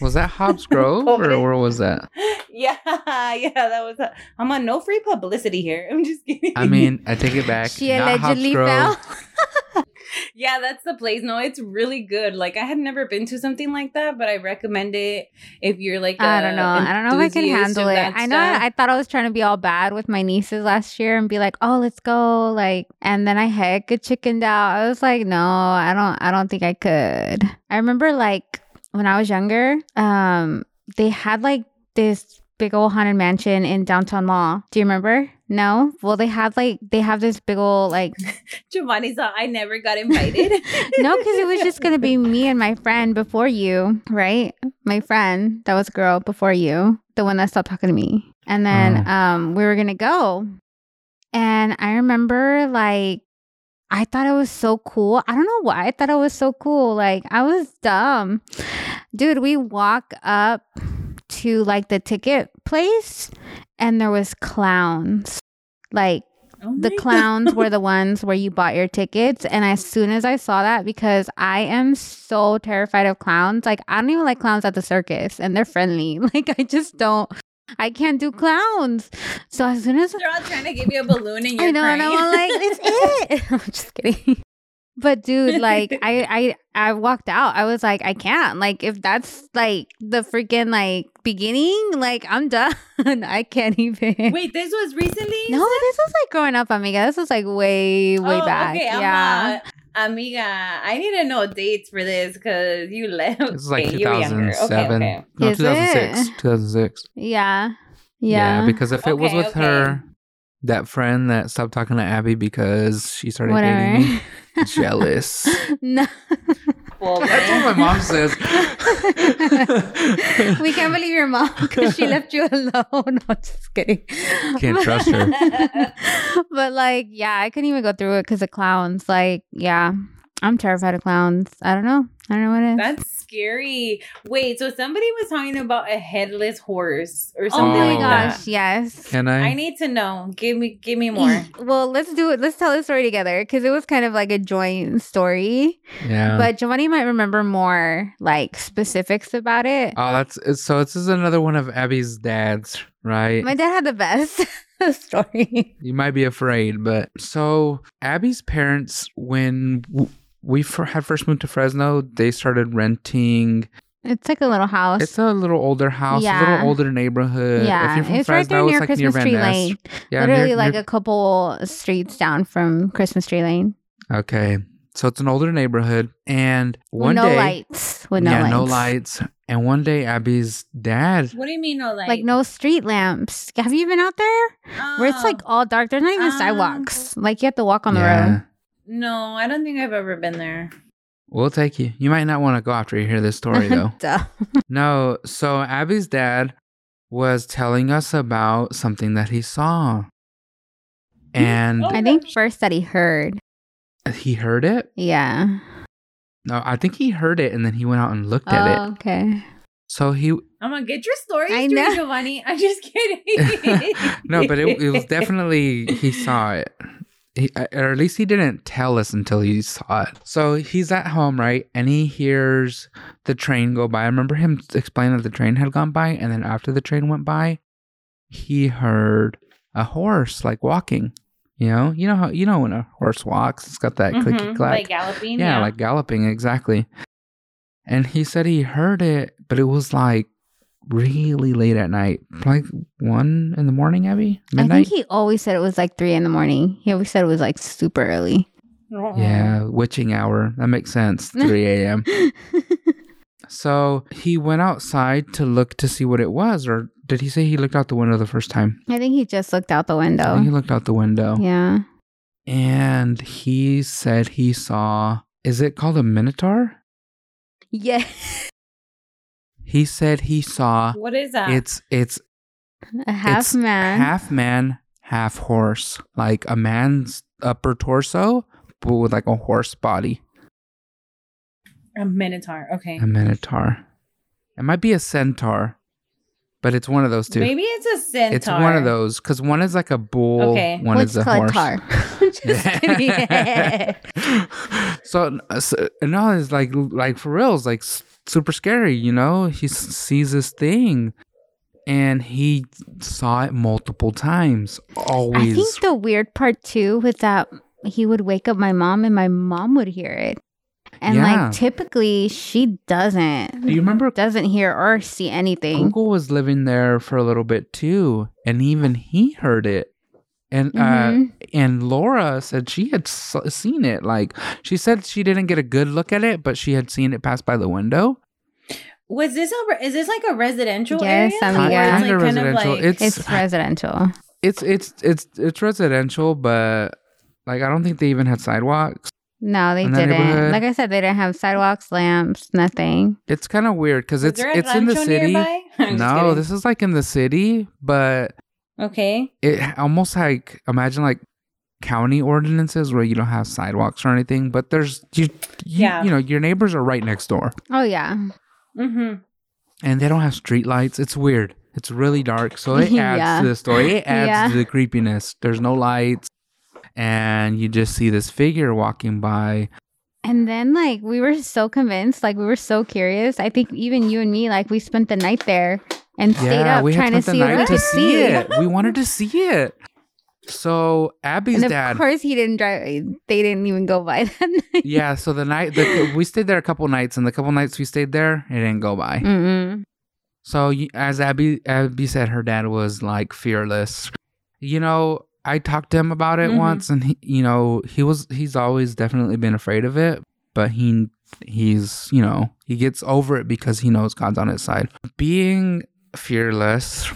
Was that Hobbs Grove or where was that? yeah, yeah, that was. A, I'm on no free publicity here. I'm just kidding. I mean, I take it back. she Not Hobbs allegedly Grove. fell. Yeah, that's the place. No, it's really good. Like I had never been to something like that, but I recommend it if you're like. I don't know. I don't know if I can handle it. I know stuff. I thought I was trying to be all bad with my nieces last year and be like, "Oh, let's go!" Like, and then I heck a chickened out. I was like, "No, I don't. I don't think I could." I remember like when I was younger, um, they had like this big old haunted mansion in downtown mall. Do you remember? No. Well, they have like they have this big old like Giovanni thought I never got invited. no, because it was just gonna be me and my friend before you, right? My friend that was a girl before you, the one that stopped talking to me, and then Oh. um we were gonna go, and I remember like I thought it was so cool. I don't know why I thought it was so cool. Like I was dumb, dude. We walk up to like the ticket place, and there was clowns, like Oh the clowns were the ones where you bought your tickets and as soon as i saw that because i am so terrified of clowns like i don't even like clowns at the circus and they're friendly like i just don't i can't do clowns. So as soon as They're all trying to give you a balloon and you're i know and i'm like it's it. I'm just kidding but dude like i i i walked out i was like i can't like if that's like the freaking like beginning like i'm done i can't even Wait, this was recently? no, this was like growing up, amiga. This was like way, way Oh, back. Okay, I'm yeah. uh, amiga, I need to know dates for this because you left. This is like okay, you were 2007. Okay, okay. No, Is 2006. it? 2006. yeah. Yeah. because if it was with okay. her, that friend that stopped talking to Abby because she started Whatever. dating me, jealous. no. Well, That's what my mom says. we can't believe your mom because she left you alone. No, just kidding. Can't trust her. but like, yeah, I couldn't even go through it because of clowns. Like, yeah, I'm terrified of clowns. I don't know. I don't know what it is. That's scary. Wait, so somebody was talking about a headless horse or oh something my Oh. like that. gosh, yes. Can I? I need to know. Give me, give me more. well, let's do it. Let's tell the story together because it was kind of like a joint story. yeah. But Giovanni might remember more like specifics about it. oh, that's so. This is another one of Abby's dads, right? My dad had the best story. You might be afraid, but so Abby's parents, when w- we fir- had first moved to Fresno, they started renting. It's like a little house. It's a little older house, yeah. a little older neighborhood. yeah, if you're from it's right there near like Christmas near Tree Van Ness. Lane. Yeah, Literally near- like near- a couple streets down from Christmas Tree Lane. okay. So it's an older neighborhood, and With one no day, lights. With no yeah, lights. no lights. And one day, Abby's dad, What do you mean, no lights? Like no street lamps. Have you been out there? Where it's like Oh, all dark. There's not even Um, sidewalks. Like you have to walk on the yeah, road. No, I don't think I've ever been there. we'll take you. You might not want to go after you hear this story, though. Duh. No, so Abby's dad was telling us about something that he saw. And Oh. I think first that he heard. he heard it. Yeah. No, I think he heard it and then he went out and looked at Oh, it. okay. So he I'm gonna get your story, I know. Giovanni. I'm just kidding. No, but it, it was definitely he saw it. He, uh, or at least he didn't tell us until he saw it. So he's at home, right? And he hears the train go by. I remember him explaining that the train had gone by, and then after the train went by, he heard a horse like walking. You know, you know how you know when a horse walks, it's got that clicky Mhm, clack. like galloping. yeah, Yeah, like galloping exactly. And he said he heard it, but it was like really late at night, like one in the morning, Abby, I think he always said it was like three in the morning. He always said it was like super early. Yeah, witching hour. That makes sense. 3 a.m. so he went outside to look to see what it was, or did he say he looked out the window the first time? I think he just looked out the I think he looked out the window. Yeah. And he said he saw, is it called a minotaur? Yeah. He said he saw, What is that? it's, it's A half It's man. half man, half horse. Like a man's upper torso, but with like a horse body. a minotaur. Okay. A minotaur. It might be a centaur, but it's one of those two. Maybe it's a centaur. It's one of those because one is like a bull, Okay. one What's is a horse. car? just kidding. so, so no, it's like like for real, it's like s- super scary. You know, he sees this thing, and he saw it multiple times. Always. I think the weird part too was that he would wake up my mom and my mom would hear it. And Yeah. like typically she doesn't Do you remember doesn't hear or see anything. Uncle was living there for a little bit too, and even he heard it. And uh, Mhm. and Laura said she had s- seen it. Like she said, she didn't get a good look at it, but she had seen it pass by the window. Was this a? Is this like a residential Yes, area? amiga. Or it's Kinda like kind of residential. like It's- It's residential. it's it's it's it's residential, but like I don't think they even had sidewalks. No, they didn't. Like I said, they didn't have sidewalks, lamps, nothing. It's kind of weird because it's it's in the city. nearby? I'm just No, kidding. this is like in the city, but Okay. it almost like imagine like county ordinances where you don't have sidewalks or anything, but there's you, you Yeah. you know your neighbors are right next door Oh yeah. Mm-hmm. and they don't have street lights. It's weird. It's really dark, so it adds Yeah. to the story. It adds Yeah. to the creepiness. There's no lights, and you just see this figure walking by. And then like we were so convinced, like we were so curious. I think even you and me, like we spent the night there and stayed Yeah, up we trying had to see the what we night to could see it. We wanted to see it. So Abby's And of dad. course he didn't drive. They didn't even go by that night. yeah, so the night the, we stayed there a couple nights, and the couple nights we stayed there, it didn't go by. Mm-mm. So as Abby Abby said, her dad was like fearless. You know, I talked to him about it Mhm. once, and he, you know, he was he's always definitely been afraid of it, but he he's you know he gets over it because he knows God's on his side. Being fearless,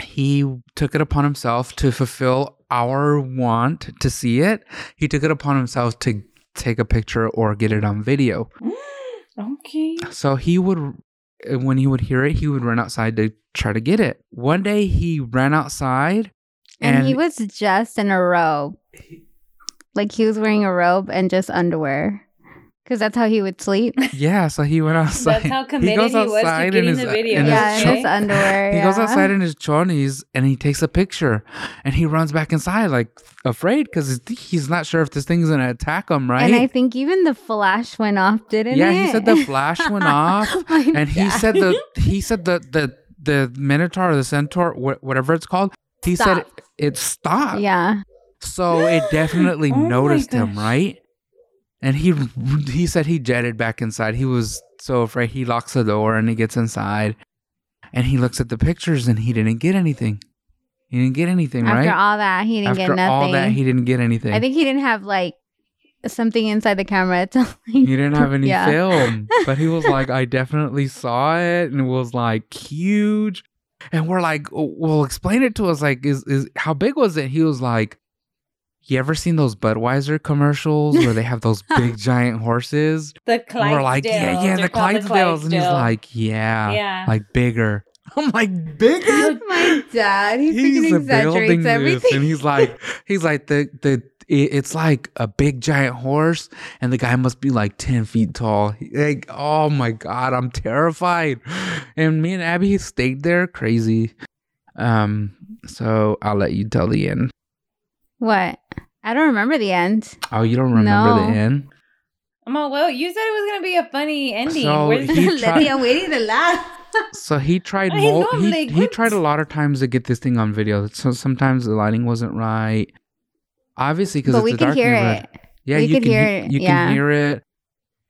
he took it upon himself to fulfill our want to see it. He took it upon himself to take a picture or get it on video. Okay. So he would, when he would hear it, he would run outside to try to get it. One day he ran outside And, and, he was just in a robe. Like he was wearing a robe and just underwear. Because that's how he would sleep. yeah, so he went outside. That's how he committed goes he was to getting his, the video. in his yeah, in his underwear. he goes outside in his chonies and he takes a picture and he runs back inside like afraid because he's not sure if this thing's gonna attack him, right? And I think even the flash went off, didn't yeah, it? Yeah, he said the flash went off My and he said the he said the the the minotaur or the centaur wh- whatever it's called he said it, Stopped. it stopped Yeah. so it definitely Oh noticed him right and he he said he jetted back inside he was so afraid he locks the door and he gets inside and he looks at the pictures and he didn't get anything he didn't get anything After right After all that, he didn't after get nothing. After all that he didn't get anything I think he didn't have like something inside the camera to like. he didn't have any Yeah. film but he was like i definitely saw it and it was like huge and we're like "Oh, well explain it to us like is is how big was it he was like you ever seen those budweiser commercials where they have those big giant horses? The and we're like yeah yeah the called clydesdales. And he's like yeah Yeah. like bigger. I'm like bigger? My dad, he he's freaking exaggerates everything. and he's like he's like the the it- it's like a big giant horse and the guy must be like 10 feet tall. Like oh my god i'm terrified. And me and abby stayed there crazy. Um so i'll let you tell the end what? I don't remember the end. oh you don't remember No. the end I'm all, well, you said it was gonna be a funny ending. So Where's he the- tried- Letty, I'm waiting to laugh. so he tried I mul- know, he, like, he tried a lot of times to get this thing on video so sometimes the lighting wasn't right obviously because But it's we a could dark hear neighborhood. it. Yeah, We you could can hear he- it, You yeah. can hear it.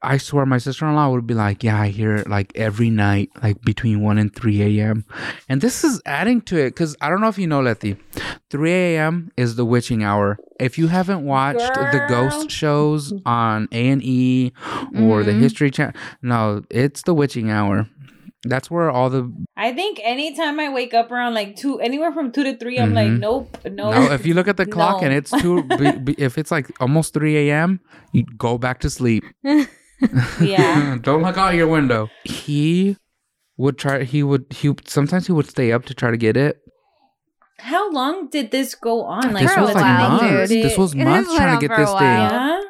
I swear, my sister in law would be like, "Yeah, I hear it like every night, like between one and three a.m." And this is adding to it because I don't know if you know, Letty, three a.m. is the witching hour. If you haven't watched the ghost shows on A and E or the Mhm. History Channel, no, it's the witching hour. That's where all the I think anytime I wake up around like two, anywhere from two to 3 i I'm like, Mhm. nope, no. no. If you look at the clock and it's two, be, be, if it's like almost three a.m., you go back to sleep. Yeah. Don't look out your window. He would try he would he sometimes he would stay up to try to get it. How long did this go on? Like this was like while, months. dude. This was It months trying to get this thing. Yeah.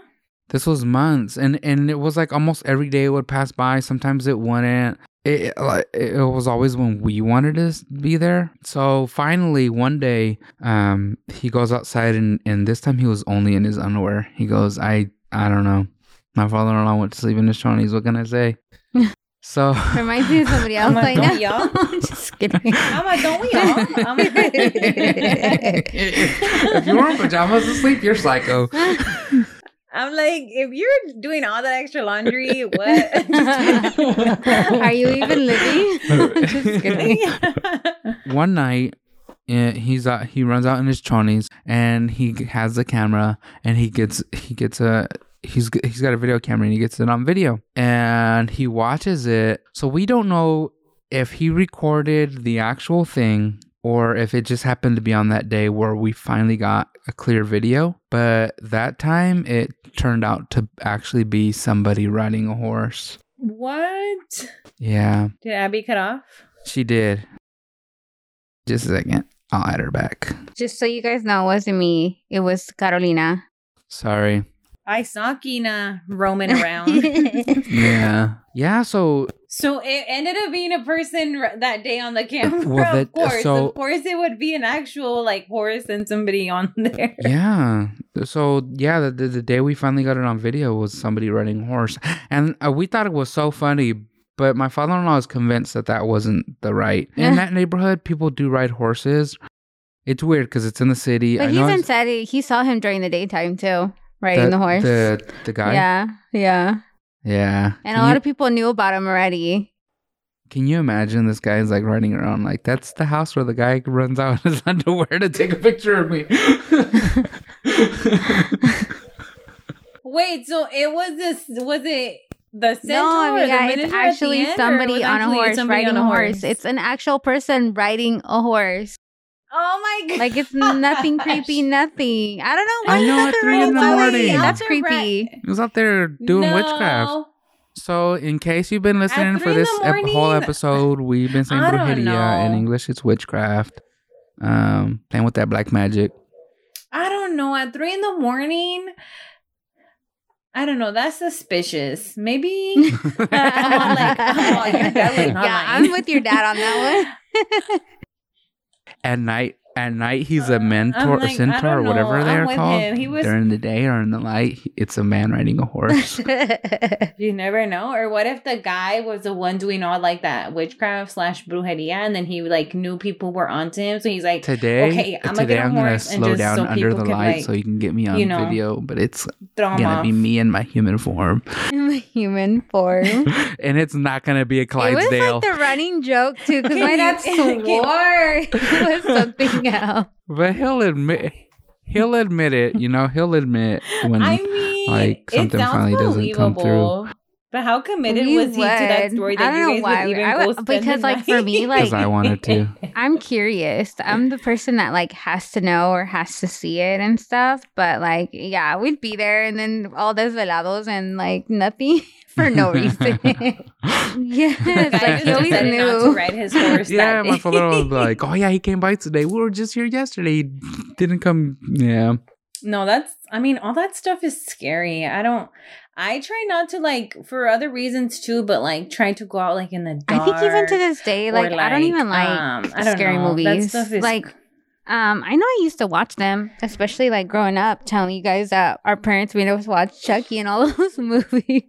This was months and and it was like almost every day it would pass by. Sometimes it wouldn't. It, it like it was always when we wanted to be there. So finally one day um he goes outside and and this time he was only in his underwear. He goes, "I I don't know. My father-in-law went to sleep in his chonies. What can I say?" So Reminds me of somebody else I'm like, know. don't y'all? Just kidding. I'm like, don't we all? I'm if you were in pajamas to sleep, you're psycho. I'm like, if you're doing all that extra laundry, what? Are you even living? Just kidding. One night, eh, he's out, he runs out in his chonies and he has the camera and he gets he gets a he's he's got a video camera and he gets it on video and he watches it. So we don't know if he recorded the actual thing or if it just happened to be on that day where we finally got a clear video. But that time it turned out to actually be somebody riding a horse. What? Yeah, Did Abby cut off? she did. Just a second. I'll add her back. Just so you guys know, it wasn't me. It was Carolina. Sorry. I saw Kina roaming around. Yeah. Yeah, so so it ended up being a person r- that day on the camera. Well, that- of course, so- of course, it would be an actual like horse and somebody on there. Yeah. So yeah, the, the the day we finally got it on video was somebody riding a horse, and uh, we thought it was so funny. But my father-in-law is convinced that that wasn't the right. In that neighborhood, people do ride horses. It's weird because it's in the city. But I he know even said he, he saw him during the daytime too, riding the, the, horse. The the guy. Yeah, yeah. Yeah. And Can a lot you- of people knew about him already. Can you imagine this guy is like riding around like that's the house where the guy runs out in his underwear to take a picture of me. Wait, so it was this? Was it the centaur No, or the yeah, it's miniature at the actually end, somebody was on a horse somebody riding on a horse. It's an actual person riding a horse. Oh my god! Like it's nothing creepy, nothing. I don't know. I know at three in the morning. That's That's creepy. rat. he was out there doing No. witchcraft. So, in case you've been listening for this ep- whole episode, we've been saying I brujeria. In. English, it's witchcraft. Um, playing with that black magic. I don't know. At three in the morning, I don't know. That's suspicious. Maybe. I'm on, like, I'm on your dad was yeah. I'm with your dad on that one. At night, at night, he's a mentor, like, centaur, or whatever they I'm are called. was- During the day or in the night, it's a man riding a horse. You never know. Or what if the guy was the one doing all like that witchcraft slash brujeria, and then he like knew people were onto him, so he's like, today, Okay, I'm gonna today get a I'm gonna slow down so under the light like, so you can get me on you know, video. But it's gonna off. be me in my human form, in the human form. and it's not gonna be a It was Clydesdale. like the running joke too, because my dad swore it was something else. But he'll admit he'll admit it, you know, he'll admit when I mean, like, something it sounds finally doesn't come through. But how committed We was he to that would. story I that don't you know guys why. would even I go would- spend because, the like, for me, like- because I wanted to. I'm curious. I'm the person that like has to know or has to see it and stuff. But like, yeah, we'd be there and then all desvelados and like nothing for no reason. yes, The like he always decided not to knew. ride his horse. Yeah, that my day. father was like, "Oh yeah, he came by today. We were just here yesterday. He didn't come." Yeah, No, that's I mean, all that stuff is scary. I don't I try not to like for other reasons too, but like trying to go out like in the dark. I think even to this day, or, like, I don't even like um, I don't scary know. That movies. stuff is Like, Um, I know I used to watch them, especially like growing up, telling you guys that our parents made us watch Chucky and all those movies.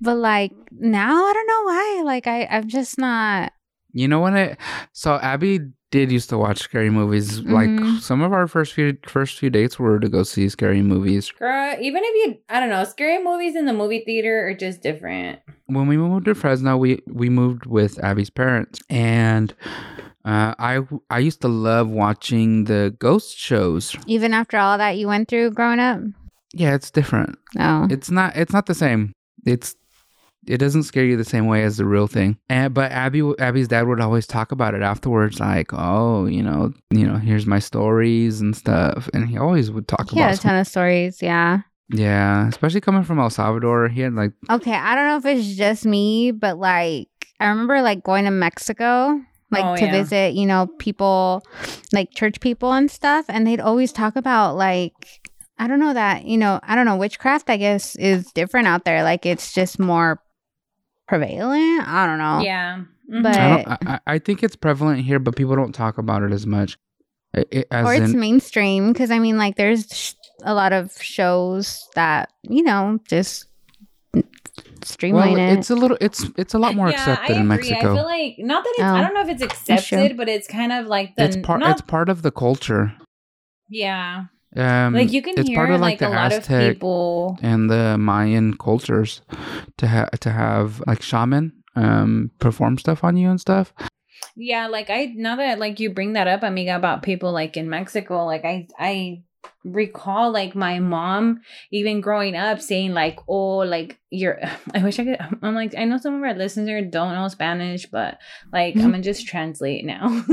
But like now, I don't know why. Like I, I'm just not. You know what? I so Abby did used to watch scary movies. Mhm. Like some of our first few first few dates were to go see scary movies. Girl, even if you, I don't know, scary movies in the movie theater are just different. When we moved to Fresno, we we moved with Abby's parents, and uh, I I used to love watching the ghost shows. Even after all that you went through growing up, Yeah, it's different. no. It's not it's not the same. It's it doesn't scare you the same way as the real thing. And but Abby Abby's dad would always talk about it afterwards, like, oh, you know, you know, here's my stories and stuff. And he always would talk He had about a ton of stories. Yeah. Yeah, especially coming from El Salvador. He had like Okay, I don't know if it's just me, but like I remember like going to Mexico, like Oh, to yeah. visit, you know, people like church people and stuff, and they'd always talk about like I don't know that, you know, I don't know, witchcraft I guess is different out there. Like it's just more prevalent. I don't know. Yeah. Mhm. But- I don't I, I- I think it's prevalent here, but people don't talk about it as much. It, it- as or it's in, mainstream because I mean like there's sh- a lot of shows that, you know, just streamline well, it. it's a little it's it's a lot more Yeah, accepted I in agree. Mexico. I feel like not that it's, Oh, I don't know if it's accepted, but it's kind of like the it's part not, it's part of the culture. yeah. Um, Like you can it's hear part of like, like, a the lot Aztec of people. and the Mayan cultures to have to have like shaman um perform stuff on you and stuff. Yeah, like I now that like you bring that up, amiga, about people like in Mexico, like I I recall like my mom even growing up saying like oh like you're i wish i could i'm like i know some of our listeners don't know spanish but like i'm gonna just translate now.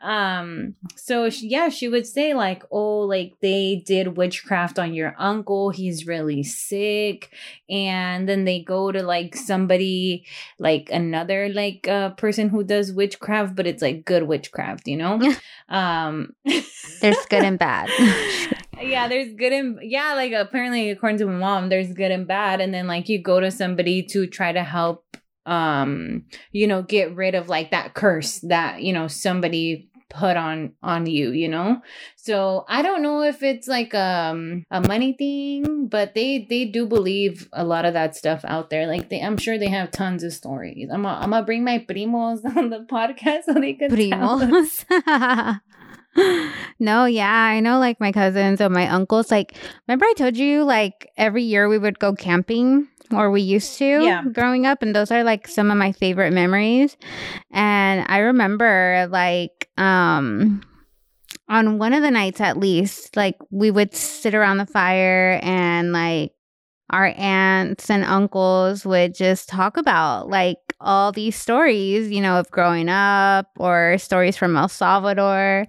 Um so she, yeah she would say like oh like they did witchcraft on your uncle he's really sick and then they go to like somebody like another like uh person who does witchcraft but it's like good witchcraft you know um There's good and bad. yeah there's good and yeah like apparently according to my mom there's good and bad and then like you go to somebody to try to help um you know get rid of like that curse that you know somebody put on on you you know so i don't know if it's like um a money thing but they they do believe a lot of that stuff out there like they i'm sure they have tons of stories i'm gonna I'm gonna bring my primos on the podcast so they can. Primos. no, yeah, I know like my cousins and my uncles. Like, remember I told you like every year we would go camping or we used to Yeah. growing up, and those are like some of my favorite memories. And I remember like, um, on one of the nights at least, like we would sit around the fire and like our aunts and uncles would just talk about like all these stories, you know, of growing up or stories from El Salvador,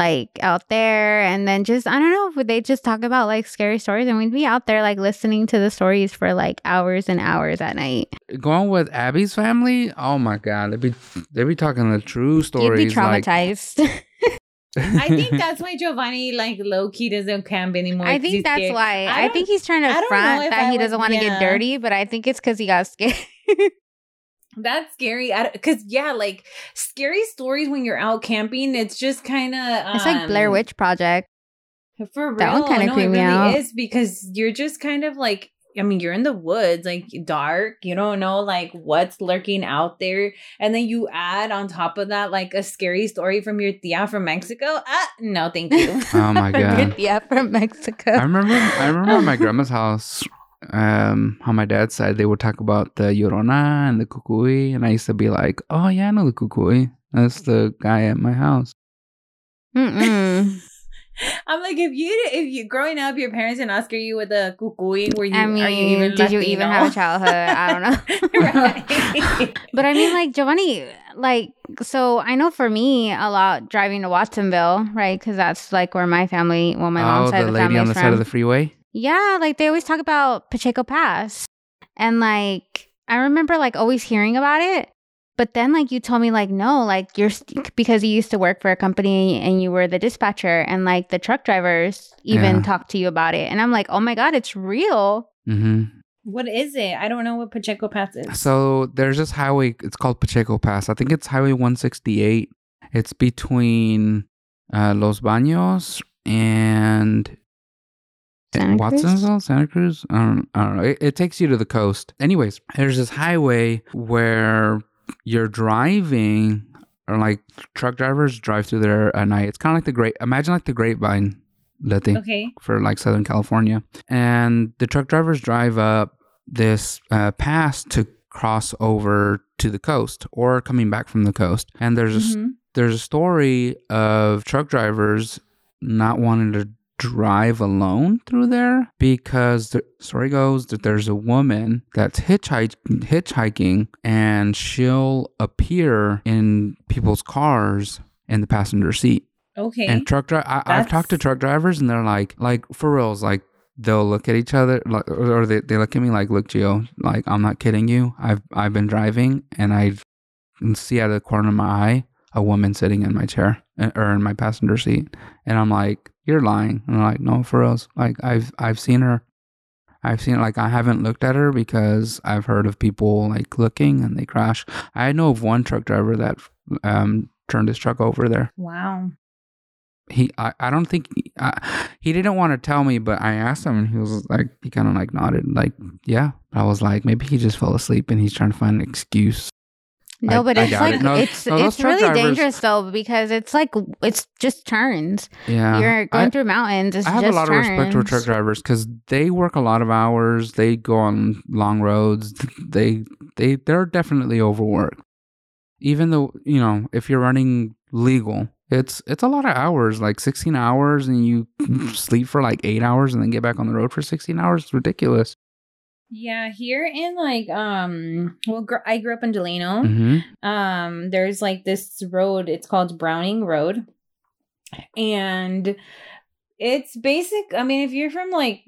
like out there. And then just, I don't know, would they just talk about like scary stories? And we'd be out there like listening to the stories for like hours and hours at night. Going with Abby's family, oh my god, they'd be they'd be talking the true stories. You'd be like- traumatized. I think that's why Giovanni like low key doesn't camp anymore. I think that's scared. why. I I, think he's trying to front that I he would- doesn't want to yeah. get dirty, but I think it's because he got scared. That's scary. Because yeah, like scary stories when you're out camping. It's just kind of um, it's like Blair Witch Project. For real, That one kinda no, creeped me really out. is because you're just kind of like. I mean, you're in the woods, like dark. You don't know like what's lurking out there, and then you add on top of that like a scary story from your tia from Mexico. Ah, no, thank you. Oh my god. your tia from Mexico. I remember I remember my grandma's house, um, on my dad's side they would talk about the Llorona and the Cucuy, and I used to be like, Oh yeah, I know the Cucuy. That's the guy at my house. I'm like, if you if you growing up, your parents didn't Oscar you with a cucuy, were you? I mean, are you even did you even have a childhood? I don't know. But I mean, like Giovanni, like so I know for me a lot driving to Watsonville, right? Because that's like where my family, well, my mom's oh, side the of the lady family on is the from. side of the freeway. Yeah, like they always talk about Pacheco Pass. And like I remember like always hearing about it. But then like you told me like no, like you're st- because you used to work for a company and you were the dispatcher and like the truck drivers even Yeah. talked to you about it. And I'm like, "Oh my god, it's real." hmm what is it? I don't know what Pacheco Pass is. So there's this highway. It's called Pacheco Pass. I think it's Highway 168. It's between uh, Los Baños and Santa Cruz? Watsonville, Santa Cruz. I don't, I don't know. It, it takes you to the coast. Anyways, there's this highway where you're driving, or like truck drivers drive through there at night. It's kind of like the great. Imagine like the Grapevine, Letty okay. for like Southern California. And the truck drivers drive up this uh, pass to cross over to the coast or coming back from the coast. And there's a, s- Mhm. there's a story of truck drivers not wanting to drive alone through there because the story goes that there's a woman that's hitchhik- hitchhiking and she'll appear in people's cars in the passenger seat Okay. and truck driver, I've talked to truck drivers, and they're like, like for reals, like they'll look at each other, like, or they, they look at me like, look, Gio, like I'm not kidding you. I've I've been driving, and I can see out of the corner of my eye a woman sitting in my chair uh, or in my passenger seat, and I'm like, you're lying. And they're like, no, for reals, like I've I've seen her. I've seen like I haven't looked at her because I've heard of people like looking and they crash. I know of one truck driver that um turned his truck over there wow. he I, I don't think I, he didn't want to tell me but i asked him and he was like he kind of like nodded like yeah i was like maybe he just fell asleep and he's trying to find an excuse No, I- but I it's like it. No- it's no, it's really drivers- dangerous though because it's like it's just turns. yeah You're going I, through mountains. It's I have a lot of respect for truck drivers because they work a lot of hours they go on long roads they they they're definitely overworked even though you know if you're running legal It's it's a lot of hours, like 16 hours, and you sleep for like eight hours and then get back on the road for 16 hours. It's ridiculous. Yeah, here in like um well gr- I grew up in Delano. hmm Um there's like this road, it's called Browning Road. And it's basic I mean if you're from like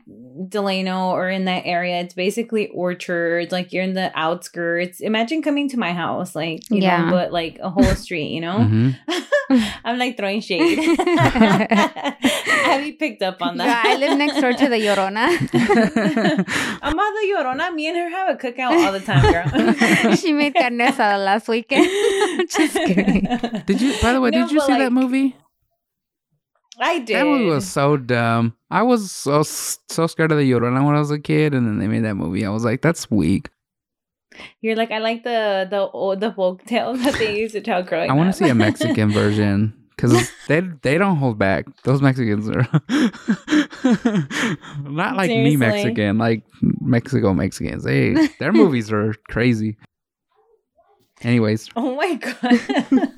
Delano or in that area, it's basically orchards, like you're in the outskirts. Imagine coming to my house like you Yeah. know, but like a whole street, you know? hmm I'm like throwing shade. Have you picked up on Yeah, that? I live next door to the Llorona i'm Amada Llorona. me and her have a cookout all the time, girl. she made carne asada last weekend. Just kidding. Did you? By the way, No, did you but, see that movie? I did. That movie was so dumb. I was so so scared of the Llorona when I was a kid, and then they made that movie. I was like, that's weak. You're like, I like the the old the folk tales that they used to tell growing I want to see a Mexican version because they they don't hold back. Those Mexicans are not like me Mexican, like Mexico Mexicans. They their movies are crazy. Anyways, oh my god.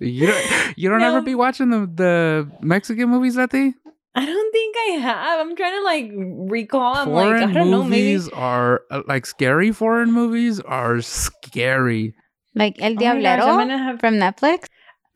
You don't you don't No. ever be watching the the Mexican movies that they I don't think I have. I'm trying to like recall. I'm foreign like, I don't know, maybe. movies are uh, like scary. Foreign movies are scary. Like El Oh gosh, Diablero have. from Netflix.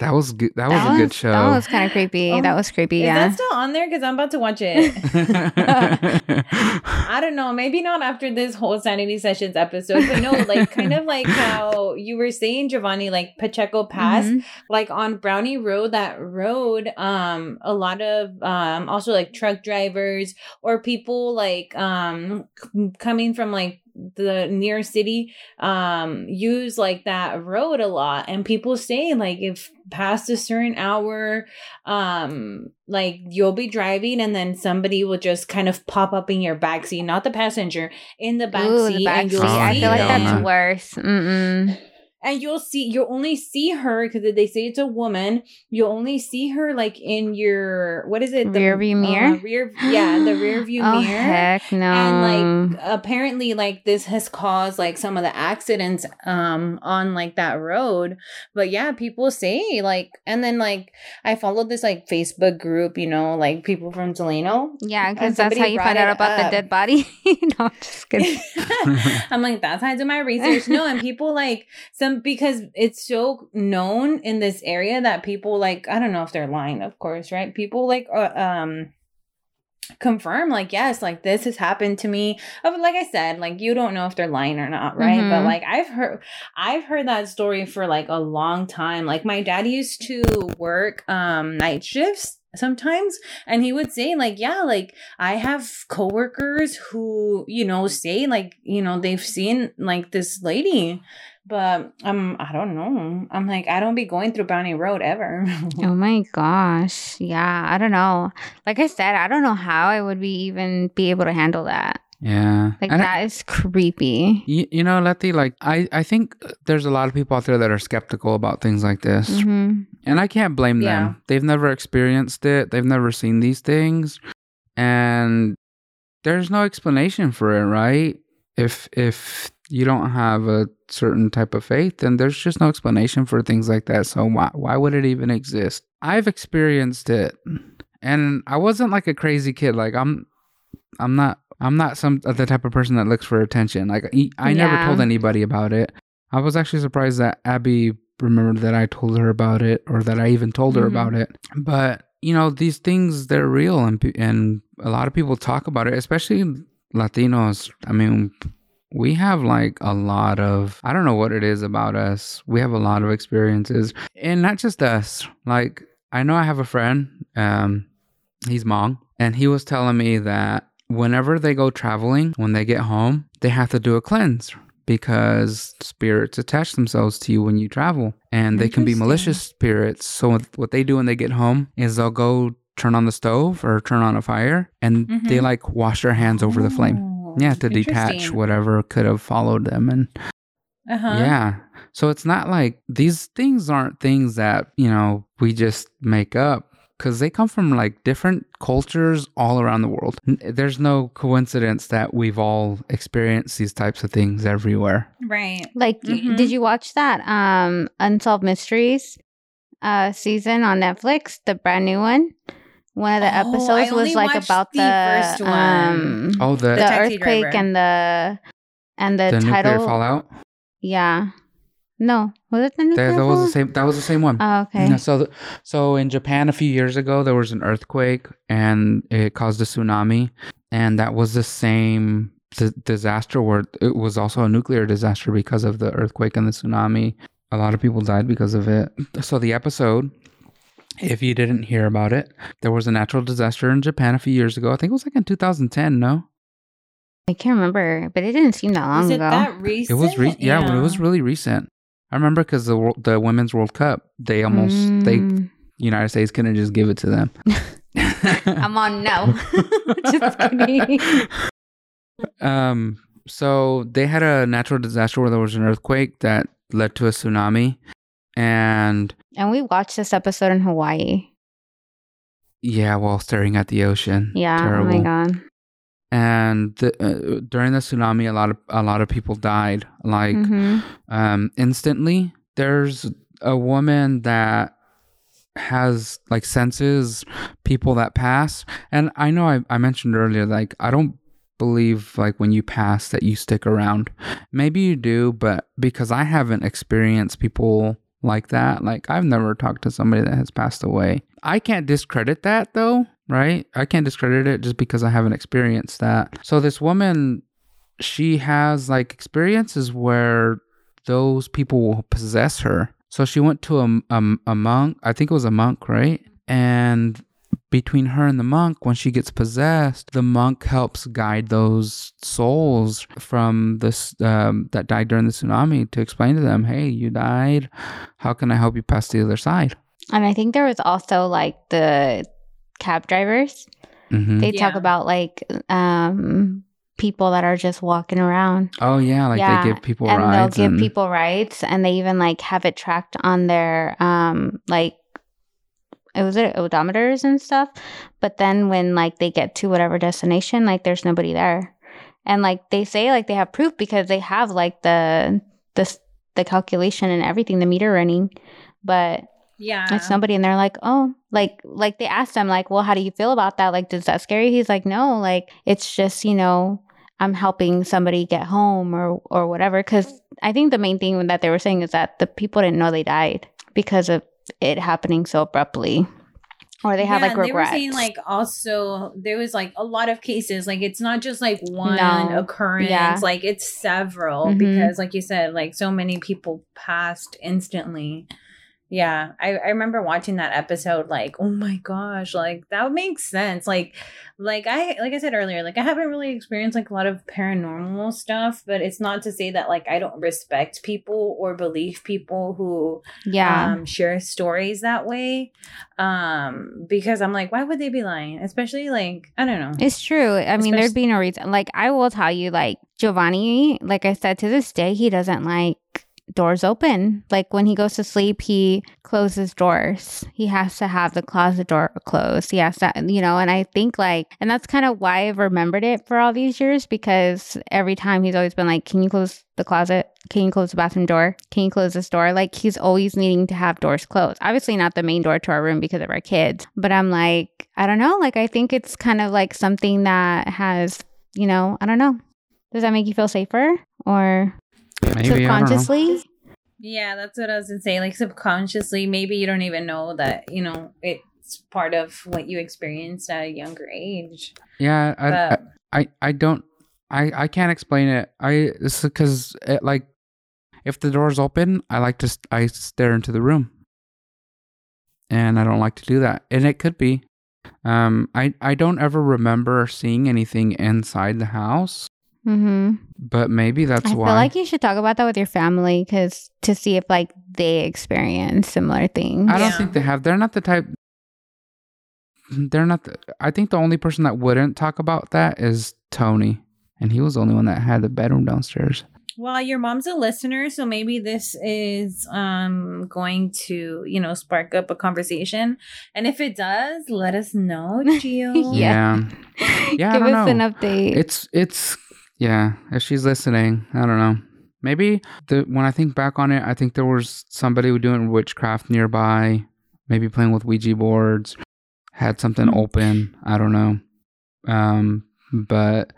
That was good. That was a good show. That was kind of creepy. Oh, that was creepy. Is yeah. that still on there? Because I'm about to watch it. I don't know. Maybe not after this whole Sanity Sessions episode, but no, like kind of like how you were saying, Giovanni, like Pacheco Pass, Mhm. like on Browning Road, that road, um, a lot of um also like truck drivers or people like um c- coming from like the near city um use like that road a lot and people say like if past a certain hour um like you'll be driving and then somebody will just kind of pop up in your backseat not the passenger in the back Ooh, seat the back and you'll Oh, I feel like that's worse. Mm-mm. And you'll see you'll only see her because they say it's a woman you'll only see her like in your what is it the Rear view mirror? uh, rear yeah the rear view oh, mirror heck no. and like apparently like this has caused like some of the accidents um on like that road but yeah people say like and then like i followed this like facebook group you know like people from delano yeah, because that's how you find out about the dead body. no, I'm just kidding. I'm like, that's how I do my research. No, and people like some because it's so known in this area that people like, I don't know if they're lying, of course, right? People like uh, um confirm like yes like this has happened to me Of like i said like you don't know if they're lying or not right but Mhm. like i've heard i've heard that story for like a long time like my dad used to work um night shifts sometimes and he would say like yeah like i have coworkers who you know say like you know they've seen like this lady but um i don't know i'm like i don't be going through Browning Road ever oh my gosh. Yeah, I don't know. Like I said, I don't know how I would be even be able to handle that. yeah. Like And I- that is creepy. You, you know, Letty, like I, I think there's a lot of people out there that are skeptical about things like this. hmm And I can't blame Yeah. them. They've never experienced it. They've never seen these things. And there's no explanation for it, right? If if you don't have a certain type of faith, then there's just no explanation for things like that. So why why would it even exist? I've experienced it. And I wasn't like a crazy kid. Like I'm I'm not I'm not some the type of person that looks for attention. Like I I never Yeah. told anybody about it. I was actually surprised that Abby remembered that I told her about it or that I even told her Mhm. about it. But you know, these things they're real and and a lot of people talk about it, especially Latinos. I mean, we have like a lot of I don't know what it is about us. We have a lot of experiences. And not just us. Like I know I have a friend, um he's Hmong and he was telling me that whenever they go traveling, when they get home, they have to do a cleanse because spirits attach themselves to you when you travel and they can be malicious spirits. So what- what they do when they get home is they'll go turn on the stove or turn on a fire and they Mhm. like wash their hands over the flame. Yeah, to detach whatever could have followed them and Uh-huh. yeah. So it's not like these things aren't things that, you know, we just make up because they come from like different cultures all around the world. There's no coincidence that we've all experienced these types of things everywhere. Right. Like, y- Mhm. did you watch that um Unsolved Mysteries? uh season on Netflix, the brand new one. One of the Oh, episodes was like about the the, first one. um Oh, the the, taxi earthquake driver. and the and the, the nuclear title. fallout. Yeah. No, was it the nuclear? That, that was the same. That was the same one. Oh, okay. Yeah, so, th- so in Japan a few years ago, there was an earthquake and it caused a tsunami, and that was the same d- disaster where it was also a nuclear disaster because of the earthquake and the tsunami. A lot of people died because of it. So the episode, if you didn't hear about it, there was a natural disaster in Japan a few years ago. I think it was like in 2010. No, I can't remember, but it didn't seem that long Is it ago. that recent? it was re- yeah, it was really recent. I remember because the the women's World Cup, they almost they Mm. United States couldn't just give it to them. I'm on no. Just kidding. Um, so they had a natural disaster where there was an earthquake that led to a tsunami, and And we watched this episode in Hawaii. yeah, while staring at the ocean, Yeah. terrible. Oh my god. And the, uh, during the tsunami, a lot of a lot of people died, like hmm um, instantly. There's a woman that has like senses people that pass, and I know I, I mentioned earlier, like I don't believe like when you pass that you stick around. Maybe you do, but because I haven't experienced people like that, like I've never talked to somebody that has passed away. I can't discredit that though, right? I can't discredit it just because I haven't experienced that. So this woman, she has like experiences where those people will possess her. So she went to a, a, a monk, I think it was a monk, right? And between her and the monk, when she gets possessed, the monk helps guide those souls from this um, that died during the tsunami to explain to them, "Hey, you died. How can I help you pass to the other side?" And I think there was also like the cab drivers. hmm They talk about like um people that are just walking around. Oh yeah, like Yeah, they give people and rides. they'll give and- people rides and they even like have it tracked on their um like it was it odometers and stuff but then when like they get to whatever destination like there's nobody there. And like they say like they have proof because they have like the the the calculation and everything the meter running but Yeah. it's somebody and they're like oh like like they asked them like well how do you feel about that? Like does that scare you? He's like no like it's just you know i'm helping somebody get home or or whatever. Because i think the main thing that they were saying is that the people didn't know they died because of it happening so abruptly or they had Yeah, like and they were saying like also there was like a lot of cases like it's not just like one No. occurrence Yeah. like it's several Mhm. because like you said like so many people passed instantly yeah I, I remember watching that episode like oh my gosh like that makes sense like like i like i said earlier like i haven't really experienced like a lot of paranormal stuff but it's not to say that like i don't respect people or believe people who yeah um, share stories that way um because i'm like why would they be lying especially like i don't know It's true. I mean, there'd be no reason. Like, I will tell you, like, Giovanni, like I said, to this day, he doesn't like doors open. Like, when he goes to sleep, he closes doors. He has to have the closet door closed. He has to, you know, and I think, like, and that's kind of why I've remembered it for all these years because every time he's always been like, Can you close the closet? Can you close the bathroom door? Can you close this door? Like, he's always needing to have doors closed. Obviously, not the main door to our room because of our kids, but I'm like, I don't know. Like, I think it's kind of like something that has, you know, I don't know. Does that make you feel safer or Maybe I don't know. subconsciously? yeah that's what i was gonna say like subconsciously maybe you don't even know that you know it's part of what you experienced at a younger age Yeah, I, I, but I, I don't, I, I can't explain it. I, it's because it, like, if the door's open, I like to, I stare into the room, and I don't like to do that. And it could be, um, I, I don't ever remember seeing anything inside the house, Mm-hmm. but maybe that's I why. I feel like you should talk about that with your family because to see if like they experience similar things. I don't Yeah. think they have. They're not the type. They're not. The, I think the only person that wouldn't talk about that is Tony, and he was the only one that had the bedroom downstairs. well your mom's a listener so maybe this is um going to you know spark up a conversation and if it does let us know Gio. Yeah. Yeah, I Give don't us know. an update. It's it's yeah. If she's listening, I don't know. Maybe the when I think back on it, I think there was somebody doing witchcraft nearby, maybe playing with Ouija boards, had something Mm. open. I don't know. Um, but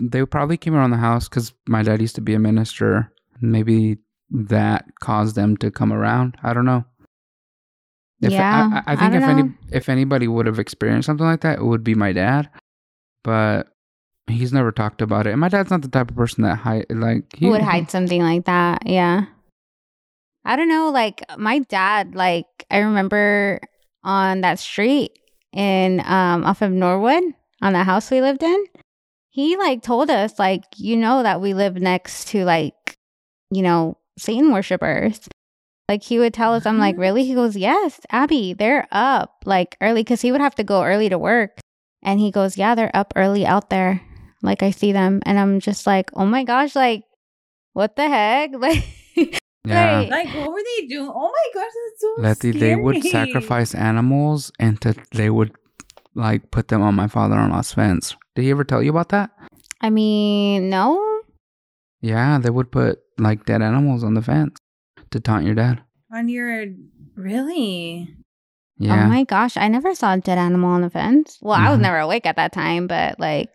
they probably came around the house because my dad used to be a minister. Maybe that caused them to come around. I don't know. If, Yeah, I, I, I I think don't if any if anybody would have experienced something like that, it would be my dad. But he's never talked about it. And my dad's not the type of person that hide like he would hide something like that. Yeah. I don't know. Like my dad, like I remember on that street in um off of Norwood on the house we lived in, he like told us like you know that we live next to like you know Satan worshippers. Like he would tell us, I'm like, really? He goes, yes, Abby, they're up like early because he would have to go early to work. And he goes, yeah, they're up early out there. Like I see them. And I'm just like, oh my gosh, like, what the heck? Like, Yeah. Right. Like, what were they doing? Oh my gosh, that's so Letty, they would sacrifice animals and to, they would like put them on my father-in-law's fence. Did he ever tell you about that? I mean, no. Yeah, they would put like dead animals on the fence to taunt your dad. on your really. Yeah. Oh my gosh, I never saw a dead animal on the fence. Well, I was Mhm. never awake at that time, but like,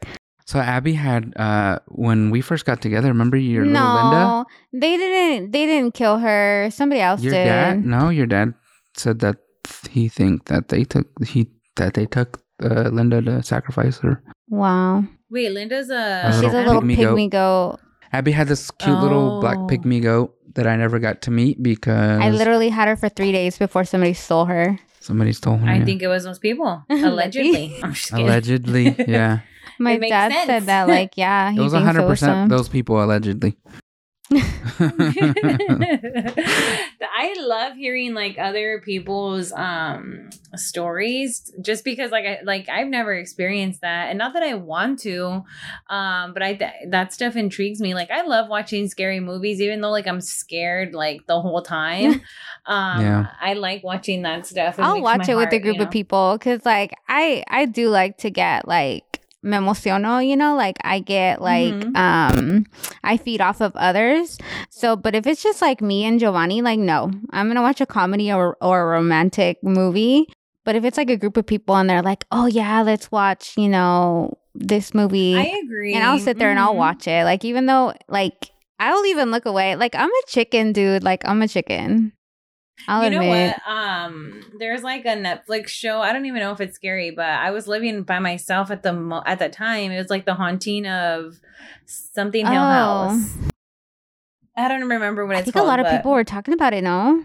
so Abby had uh when we first got together, remember your little Linda? no, they didn't. They didn't kill her. Somebody else Your did. dad? No, your dad said that he think that they took he that they took uh, Linda to sacrifice her. Wow, Wait, Linda's a. A she's little a little pygmy pygmy, goat. goat. Abby had this cute little black Oh. pygmy goat that I never got to meet because I literally had her for three days before somebody stole her. somebody stole her. I yeah. think it was those people. Allegedly. I'm just allegedly, yeah. My It dad sense. said that, like, yeah, he It was hundred percent him. those people allegedly. I love hearing like other people's um stories just because like I like I've never experienced that and not that I want to um but I th- that stuff intrigues me like I love watching scary movies even though like I'm scared like the whole time um Yeah. I like watching that stuff It I'll watch my it with a group you of people because, like, I I do like to get like me emociono, you know, like I get like Mhm. um I feed off of others. So, but if it's just like me and Giovanni, like, no, I'm gonna watch a comedy or or a romantic movie. But if it's like a group of people and they're like, oh yeah, let's watch, you know, this movie, I agree and I'll sit there and I'll Mhm. watch it. Like even though like I'll even look away. Like I'm a chicken, dude. Like I'm a chicken. I'll you know admit. what? Um, there's like a Netflix show. I don't even know if it's scary, but I was living by myself at the mo- at the time. It was like the haunting of something Hill Oh. House. I don't remember what I it's think called. a lot of people were talking about it. No,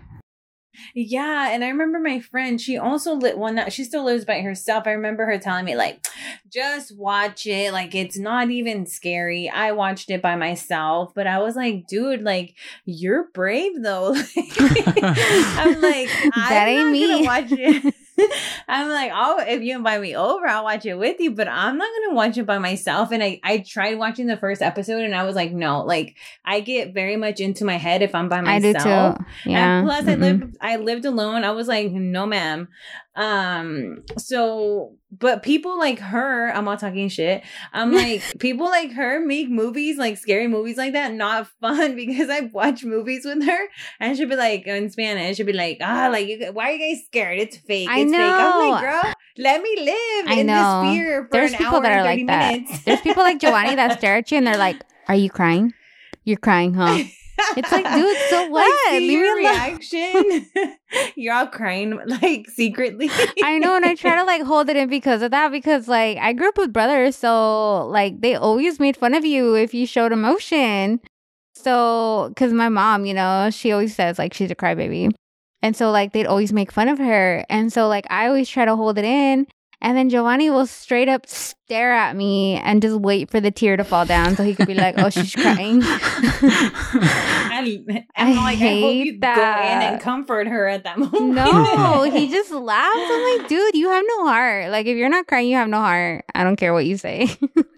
Yeah, and I remember my friend. She also lit one. Well, she still lives by herself. I remember her telling me like, just watch it. Like it's not even scary. I watched it by myself, but I was like, dude, like you're brave though. I'm like, That I'm ain't not me. gonna watch it. I'm like, oh, if you invite me over, I'll watch it with you, but I'm not gonna watch it by myself. And I, I tried watching the first episode, and I was like, no, like I get very much into my head if I'm by myself. I do too. Yeah. And plus, I Mm-mm. lived I lived alone. I was like, no, ma'am. Um. So, but people like her, I'm not talking shit. I'm like, people like her make movies like scary movies like that not fun because I watch movies with her and she'll be like in Spanish. She'll be like, ah, like you, why are you guys scared? It's fake. I It's fake. I'm like, know. girl, let me live I in know. this fear for There's people that are like 30 that. There's people like Giovanni that stare at you and they're like, "Are you crying? You're crying, huh?" It's like, dude, so Like, what? see Leave your reaction. You're all crying like secretly. I know, and I try to like hold it in because of that. Because like I grew up with brothers, so like they always made fun of you if you showed emotion. So, because my mom, you know, she always says like she's a crybaby, and so like they'd always make fun of her, and so like I always try to hold it in. And then Giovanni will straight up stare at me and just wait for the tear to fall down so he could be like, "Oh, she's crying." And I'm I like, I hope you hate go in that. and comfort her at that moment. No, he just laughs. I'm like, dude, you have no heart. Like, if you're not crying, you have no heart. I don't care what you say.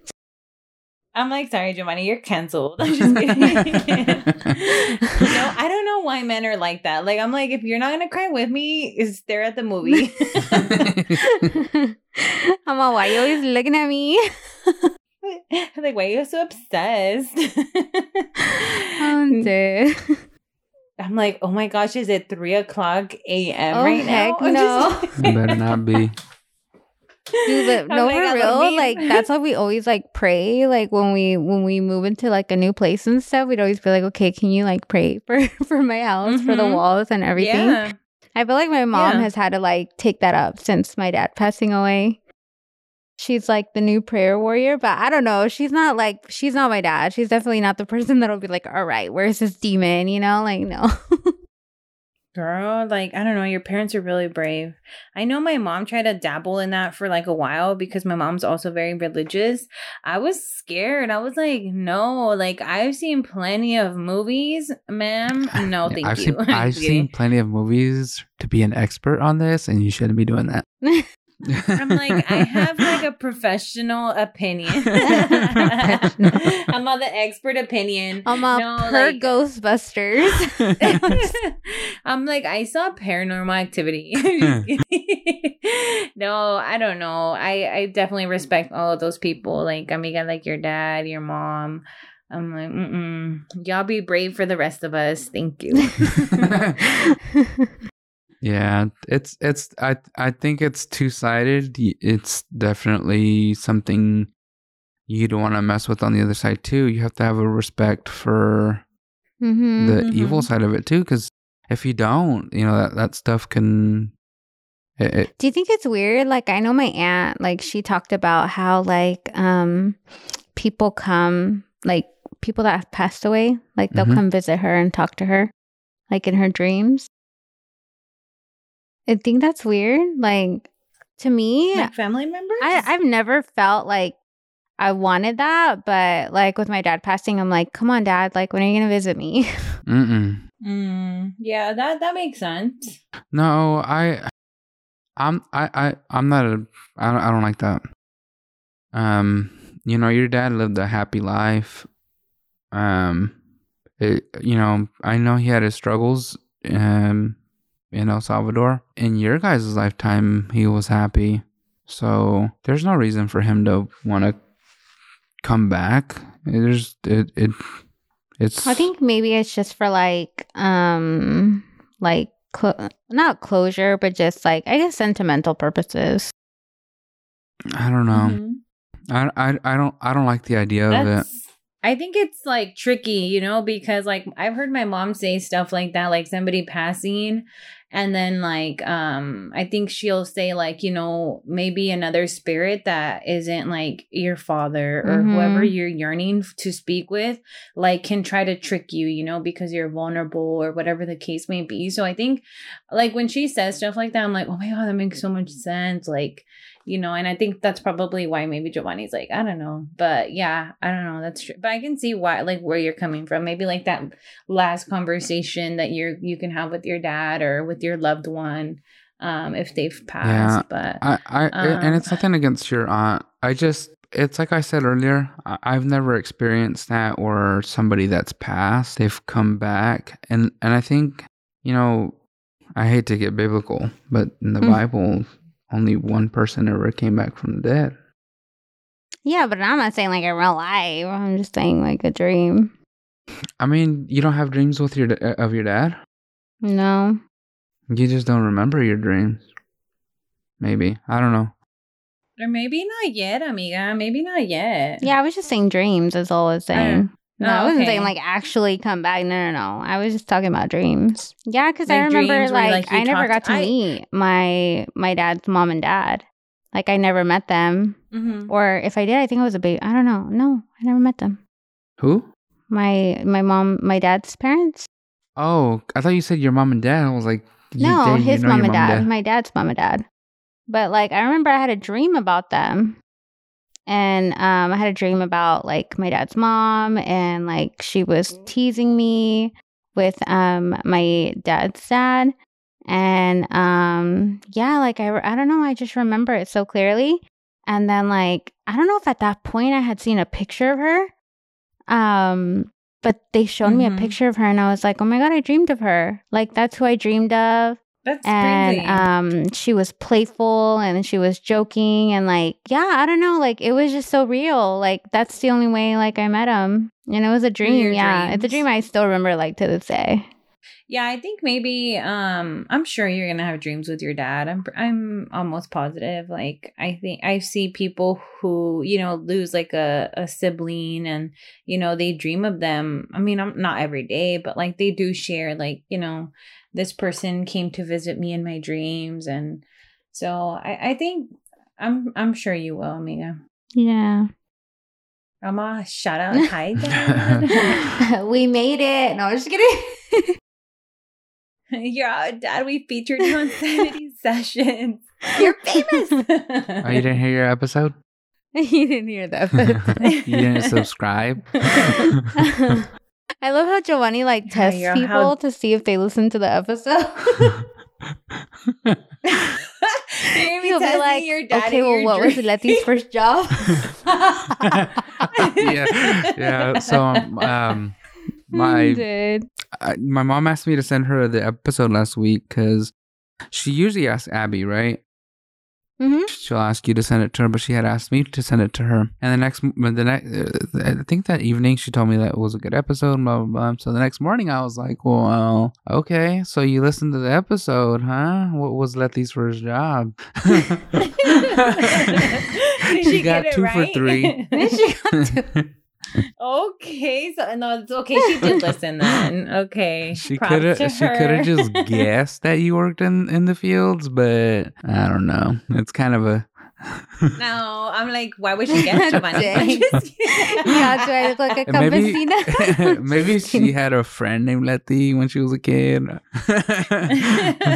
I'm like, sorry, Giovanni, you're canceled. I'm just kidding. no, I don't know why men are like that. Like, I'm like, if you're not gonna cry with me, is stare at the movie. I'm like, why are you always looking at me? like, why are you so obsessed? I'm dead. Uh, I'm like, oh my gosh, is it three o'clock a.m. Oh, right heck now? I'm no. just It better not be. Dude, but no, for real. Like that's how we always like pray. Like when we when we move into like a new place and stuff, we'd always be like, okay, can you like pray for for my house, for the Mhm. walls and everything? Yeah. I feel like my mom Yeah. has had to like take that up since my dad passing away. She's like the new prayer warrior, but I don't know. She's not like she's not my dad. She's definitely not the person that'll be like, all right, where's this demon? You know, like no. Girl, like, I don't know, your parents are really brave. I know my mom tried to dabble in that for like a while because my mom's also very religious. I was scared. I was like, no, like, I've seen plenty of movies, ma'am. No, thank I've you. seen I've seen plenty of movies to be an expert on this, and you shouldn't be doing that. I'm like, I have like a professional opinion. I'm on the expert opinion. I'm a No, per like- Ghostbusters. I'm like, I saw paranormal activity. no, I don't know. I, I definitely respect all of those people. Like, amiga, like your dad, your mom. I'm like, mm-mm. Y'all be brave for the rest of us. Thank you. Yeah, it's it's I I think it's two sided. It's definitely something you don't want to mess with on the other side too. You have to have a respect for hmm the Mhm. evil side of it too, because if you don't, you know that that stuff can. It, it, Do you think it's weird? Like I know my aunt, like she talked about how like um people come, like people that have passed away, like they'll Mhm. come visit her and talk to her, like in her dreams. I think that's weird. Like to me, Like family members? I I've never felt like I wanted that, but like with my dad passing, I'm like, come on, dad, like when are you gonna visit me? mm-mm. Mm, yeah, that that makes sense. No, I, I'm, I, I, I'm not a, I don't, I don't like that. Um, you know, your dad lived a happy life. Um, it, you know, I know he had his struggles. Um, in El Salvador. In your guys' lifetime, he was happy. So there's no reason for him to want to come back. There's it, it, it's. I think maybe it's just for like um like clo- not closure, but just like I guess sentimental purposes. I don't know. Mhm. I, I, I don't, I don't like the idea of it. I think it's like tricky, you know, because like I've heard my mom say stuff like that, like somebody passing, and then like um I think she'll say like, you know, maybe another spirit that isn't like your father or Mhm. whoever you're yearning to speak with, like can try to trick you, you know, because you're vulnerable or whatever the case may be. So I think like when she says stuff like that, I'm like, oh my god, that makes so much sense. Like you know, and I think that's probably why maybe Giovanni's like, I don't know, but yeah, I don't know, that's true. But I can see why, like, where you're coming from. Maybe like that last conversation that you're you can have with your dad or with your loved one, um, if they've passed. Yeah, But I, I, and Um, it's nothing against your aunt. I just, it's like I said earlier, I've never experienced that or somebody that's passed, they've come back. And, and I think, you know, I hate to get biblical, but in the Mm. Bible, only one person ever came back from the dead. Yeah, but I'm not saying like in real life. I'm just saying like a dream. I mean, you don't have dreams with your, uh, of your dad? No. You just don't remember your dreams. Maybe. I don't know. or maybe not yet, amiga. Maybe not yet. Yeah, I was just saying dreams is all I was uh, saying. No, I Oh, wasn't okay. saying like actually come back. No, no, no. I was just talking about dreams. Yeah, because I remember like, like, I never got to I- meet my my dad's mom and dad. Like I never met them. Mhm. Or if I did, I think I was a baby. I don't know. No, I never met them. Who? My my mom, my dad's parents. Oh, I thought you said your mom and dad. I was like, you- No, dang, you his know mom your and dad. My dad's mom and dad. But like I remember I had a dream about them. And um I had a dream about like my dad's mom and like she was teasing me with um my dad's dad. And um yeah, like I I don't know, I just remember it so clearly. And then like I don't know if at that point I had seen a picture of her. Um but they showed me a Mhm. picture of her and I was like, "Oh my god, I dreamed of her." Like that's who I dreamed of That's and crazy. um she was playful and she was joking and like yeah i don't know like it was just so real like that's the only way like i met him and it was a dream yeah it's a dream i still remember like to this day Yeah, I think maybe um I'm sure you're going to have dreams with your dad. I'm I'm almost positive. Like I think I see people who, you know, lose like a a sibling and you know, they dream of them. I mean, I'm not every day, but like they do share like, you know, this person came to visit me in my dreams and so I I think I'm I'm sure you will, amiga. Yeah. Mama, shout out hi dad. we made it. No, I'm just kidding. You're out, Dad. We featured you on Sanity Sessions. You're famous. Oh, you didn't hear your episode? you didn't hear that. But you didn't subscribe? I love how Giovanni like Yeah, tests you're people how- to see if they listen to the episode. You're gonna be He'll be like, your dad okay, well, your what was. Letty's first job? yeah, yeah. So um, um, my Dude. I, my mom asked me to send her the episode last week because she usually asks Abby, right? Mhm. She'll ask you to send it to her, but she had asked me to send it to her. And the next, the next, I think that evening she told me that it was a good episode. Blah blah blah. So the next morning I was like, well, okay. So you listened to the episode, huh? What was Letty's first job? She she got two for three. She got okay, so no, it's okay. She did listen then. Okay, She could have she could have just guessed that you worked in in the fields, but I don't know. It's kind of a No, I'm like, why would she get Giovanni? Dang. I'm just kidding. Yeah, do I look like a maybe campesina? maybe Just she had a friend named Letty when she was a kid.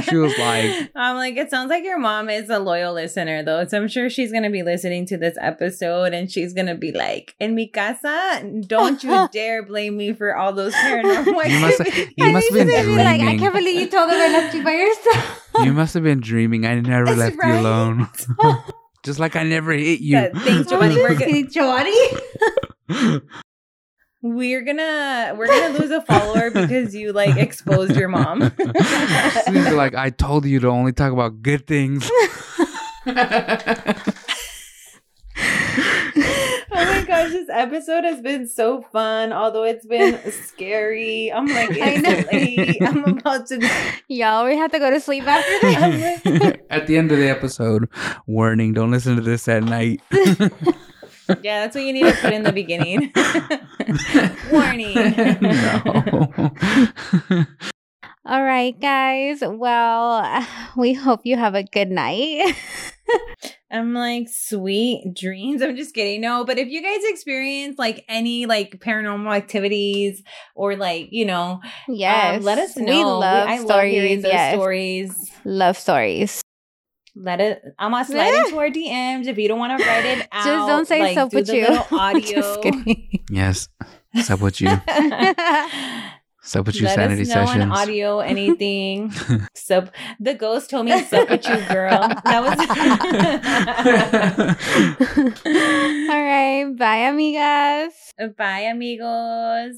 She was like, I'm like, it sounds like your mom is a loyal listener, though. So I'm sure she's gonna be listening to this episode, and she's gonna be like, "In mi casa, don't you dare blame me for all those paranormal You must activities." you must have been She's gonna be like, I dreaming. can't believe you told them I left you by yourself. You must have been dreaming. I never That's left you alone. Just like I never hit you. That- thanks, Giovanni. We're gonna, Giovanni? we're gonna we're gonna lose a follower because you like exposed your mom. She's like, I told you to only talk about good things. oh my gosh, this episode has been so fun, although it's been scary. I'm like, I know. it's late. I'm about to. Y'all, we have to go to sleep after this. at the end of the episode, warning: don't listen to this at night. Yeah, that's what you need to put in the beginning. Warning. no. All right, guys. Well, we hope you have a good night. I'm like, sweet dreams. I'm just kidding. No, but if you guys experience like any like paranormal activities or like, you know, yes. um, let us know. We love I stories. love hearing those yes. stories. Love stories. Let it. I'm gonna slide into our DMs if you don't want to write it out. Just don't say like, sup do with the you. audio. Just kidding. yes. Sup with you. Sup with you Let sanity us know sessions. on audio anything. sup. The ghost told me sup with you, girl. That was. All right. Bye, amigas. Bye, amigos.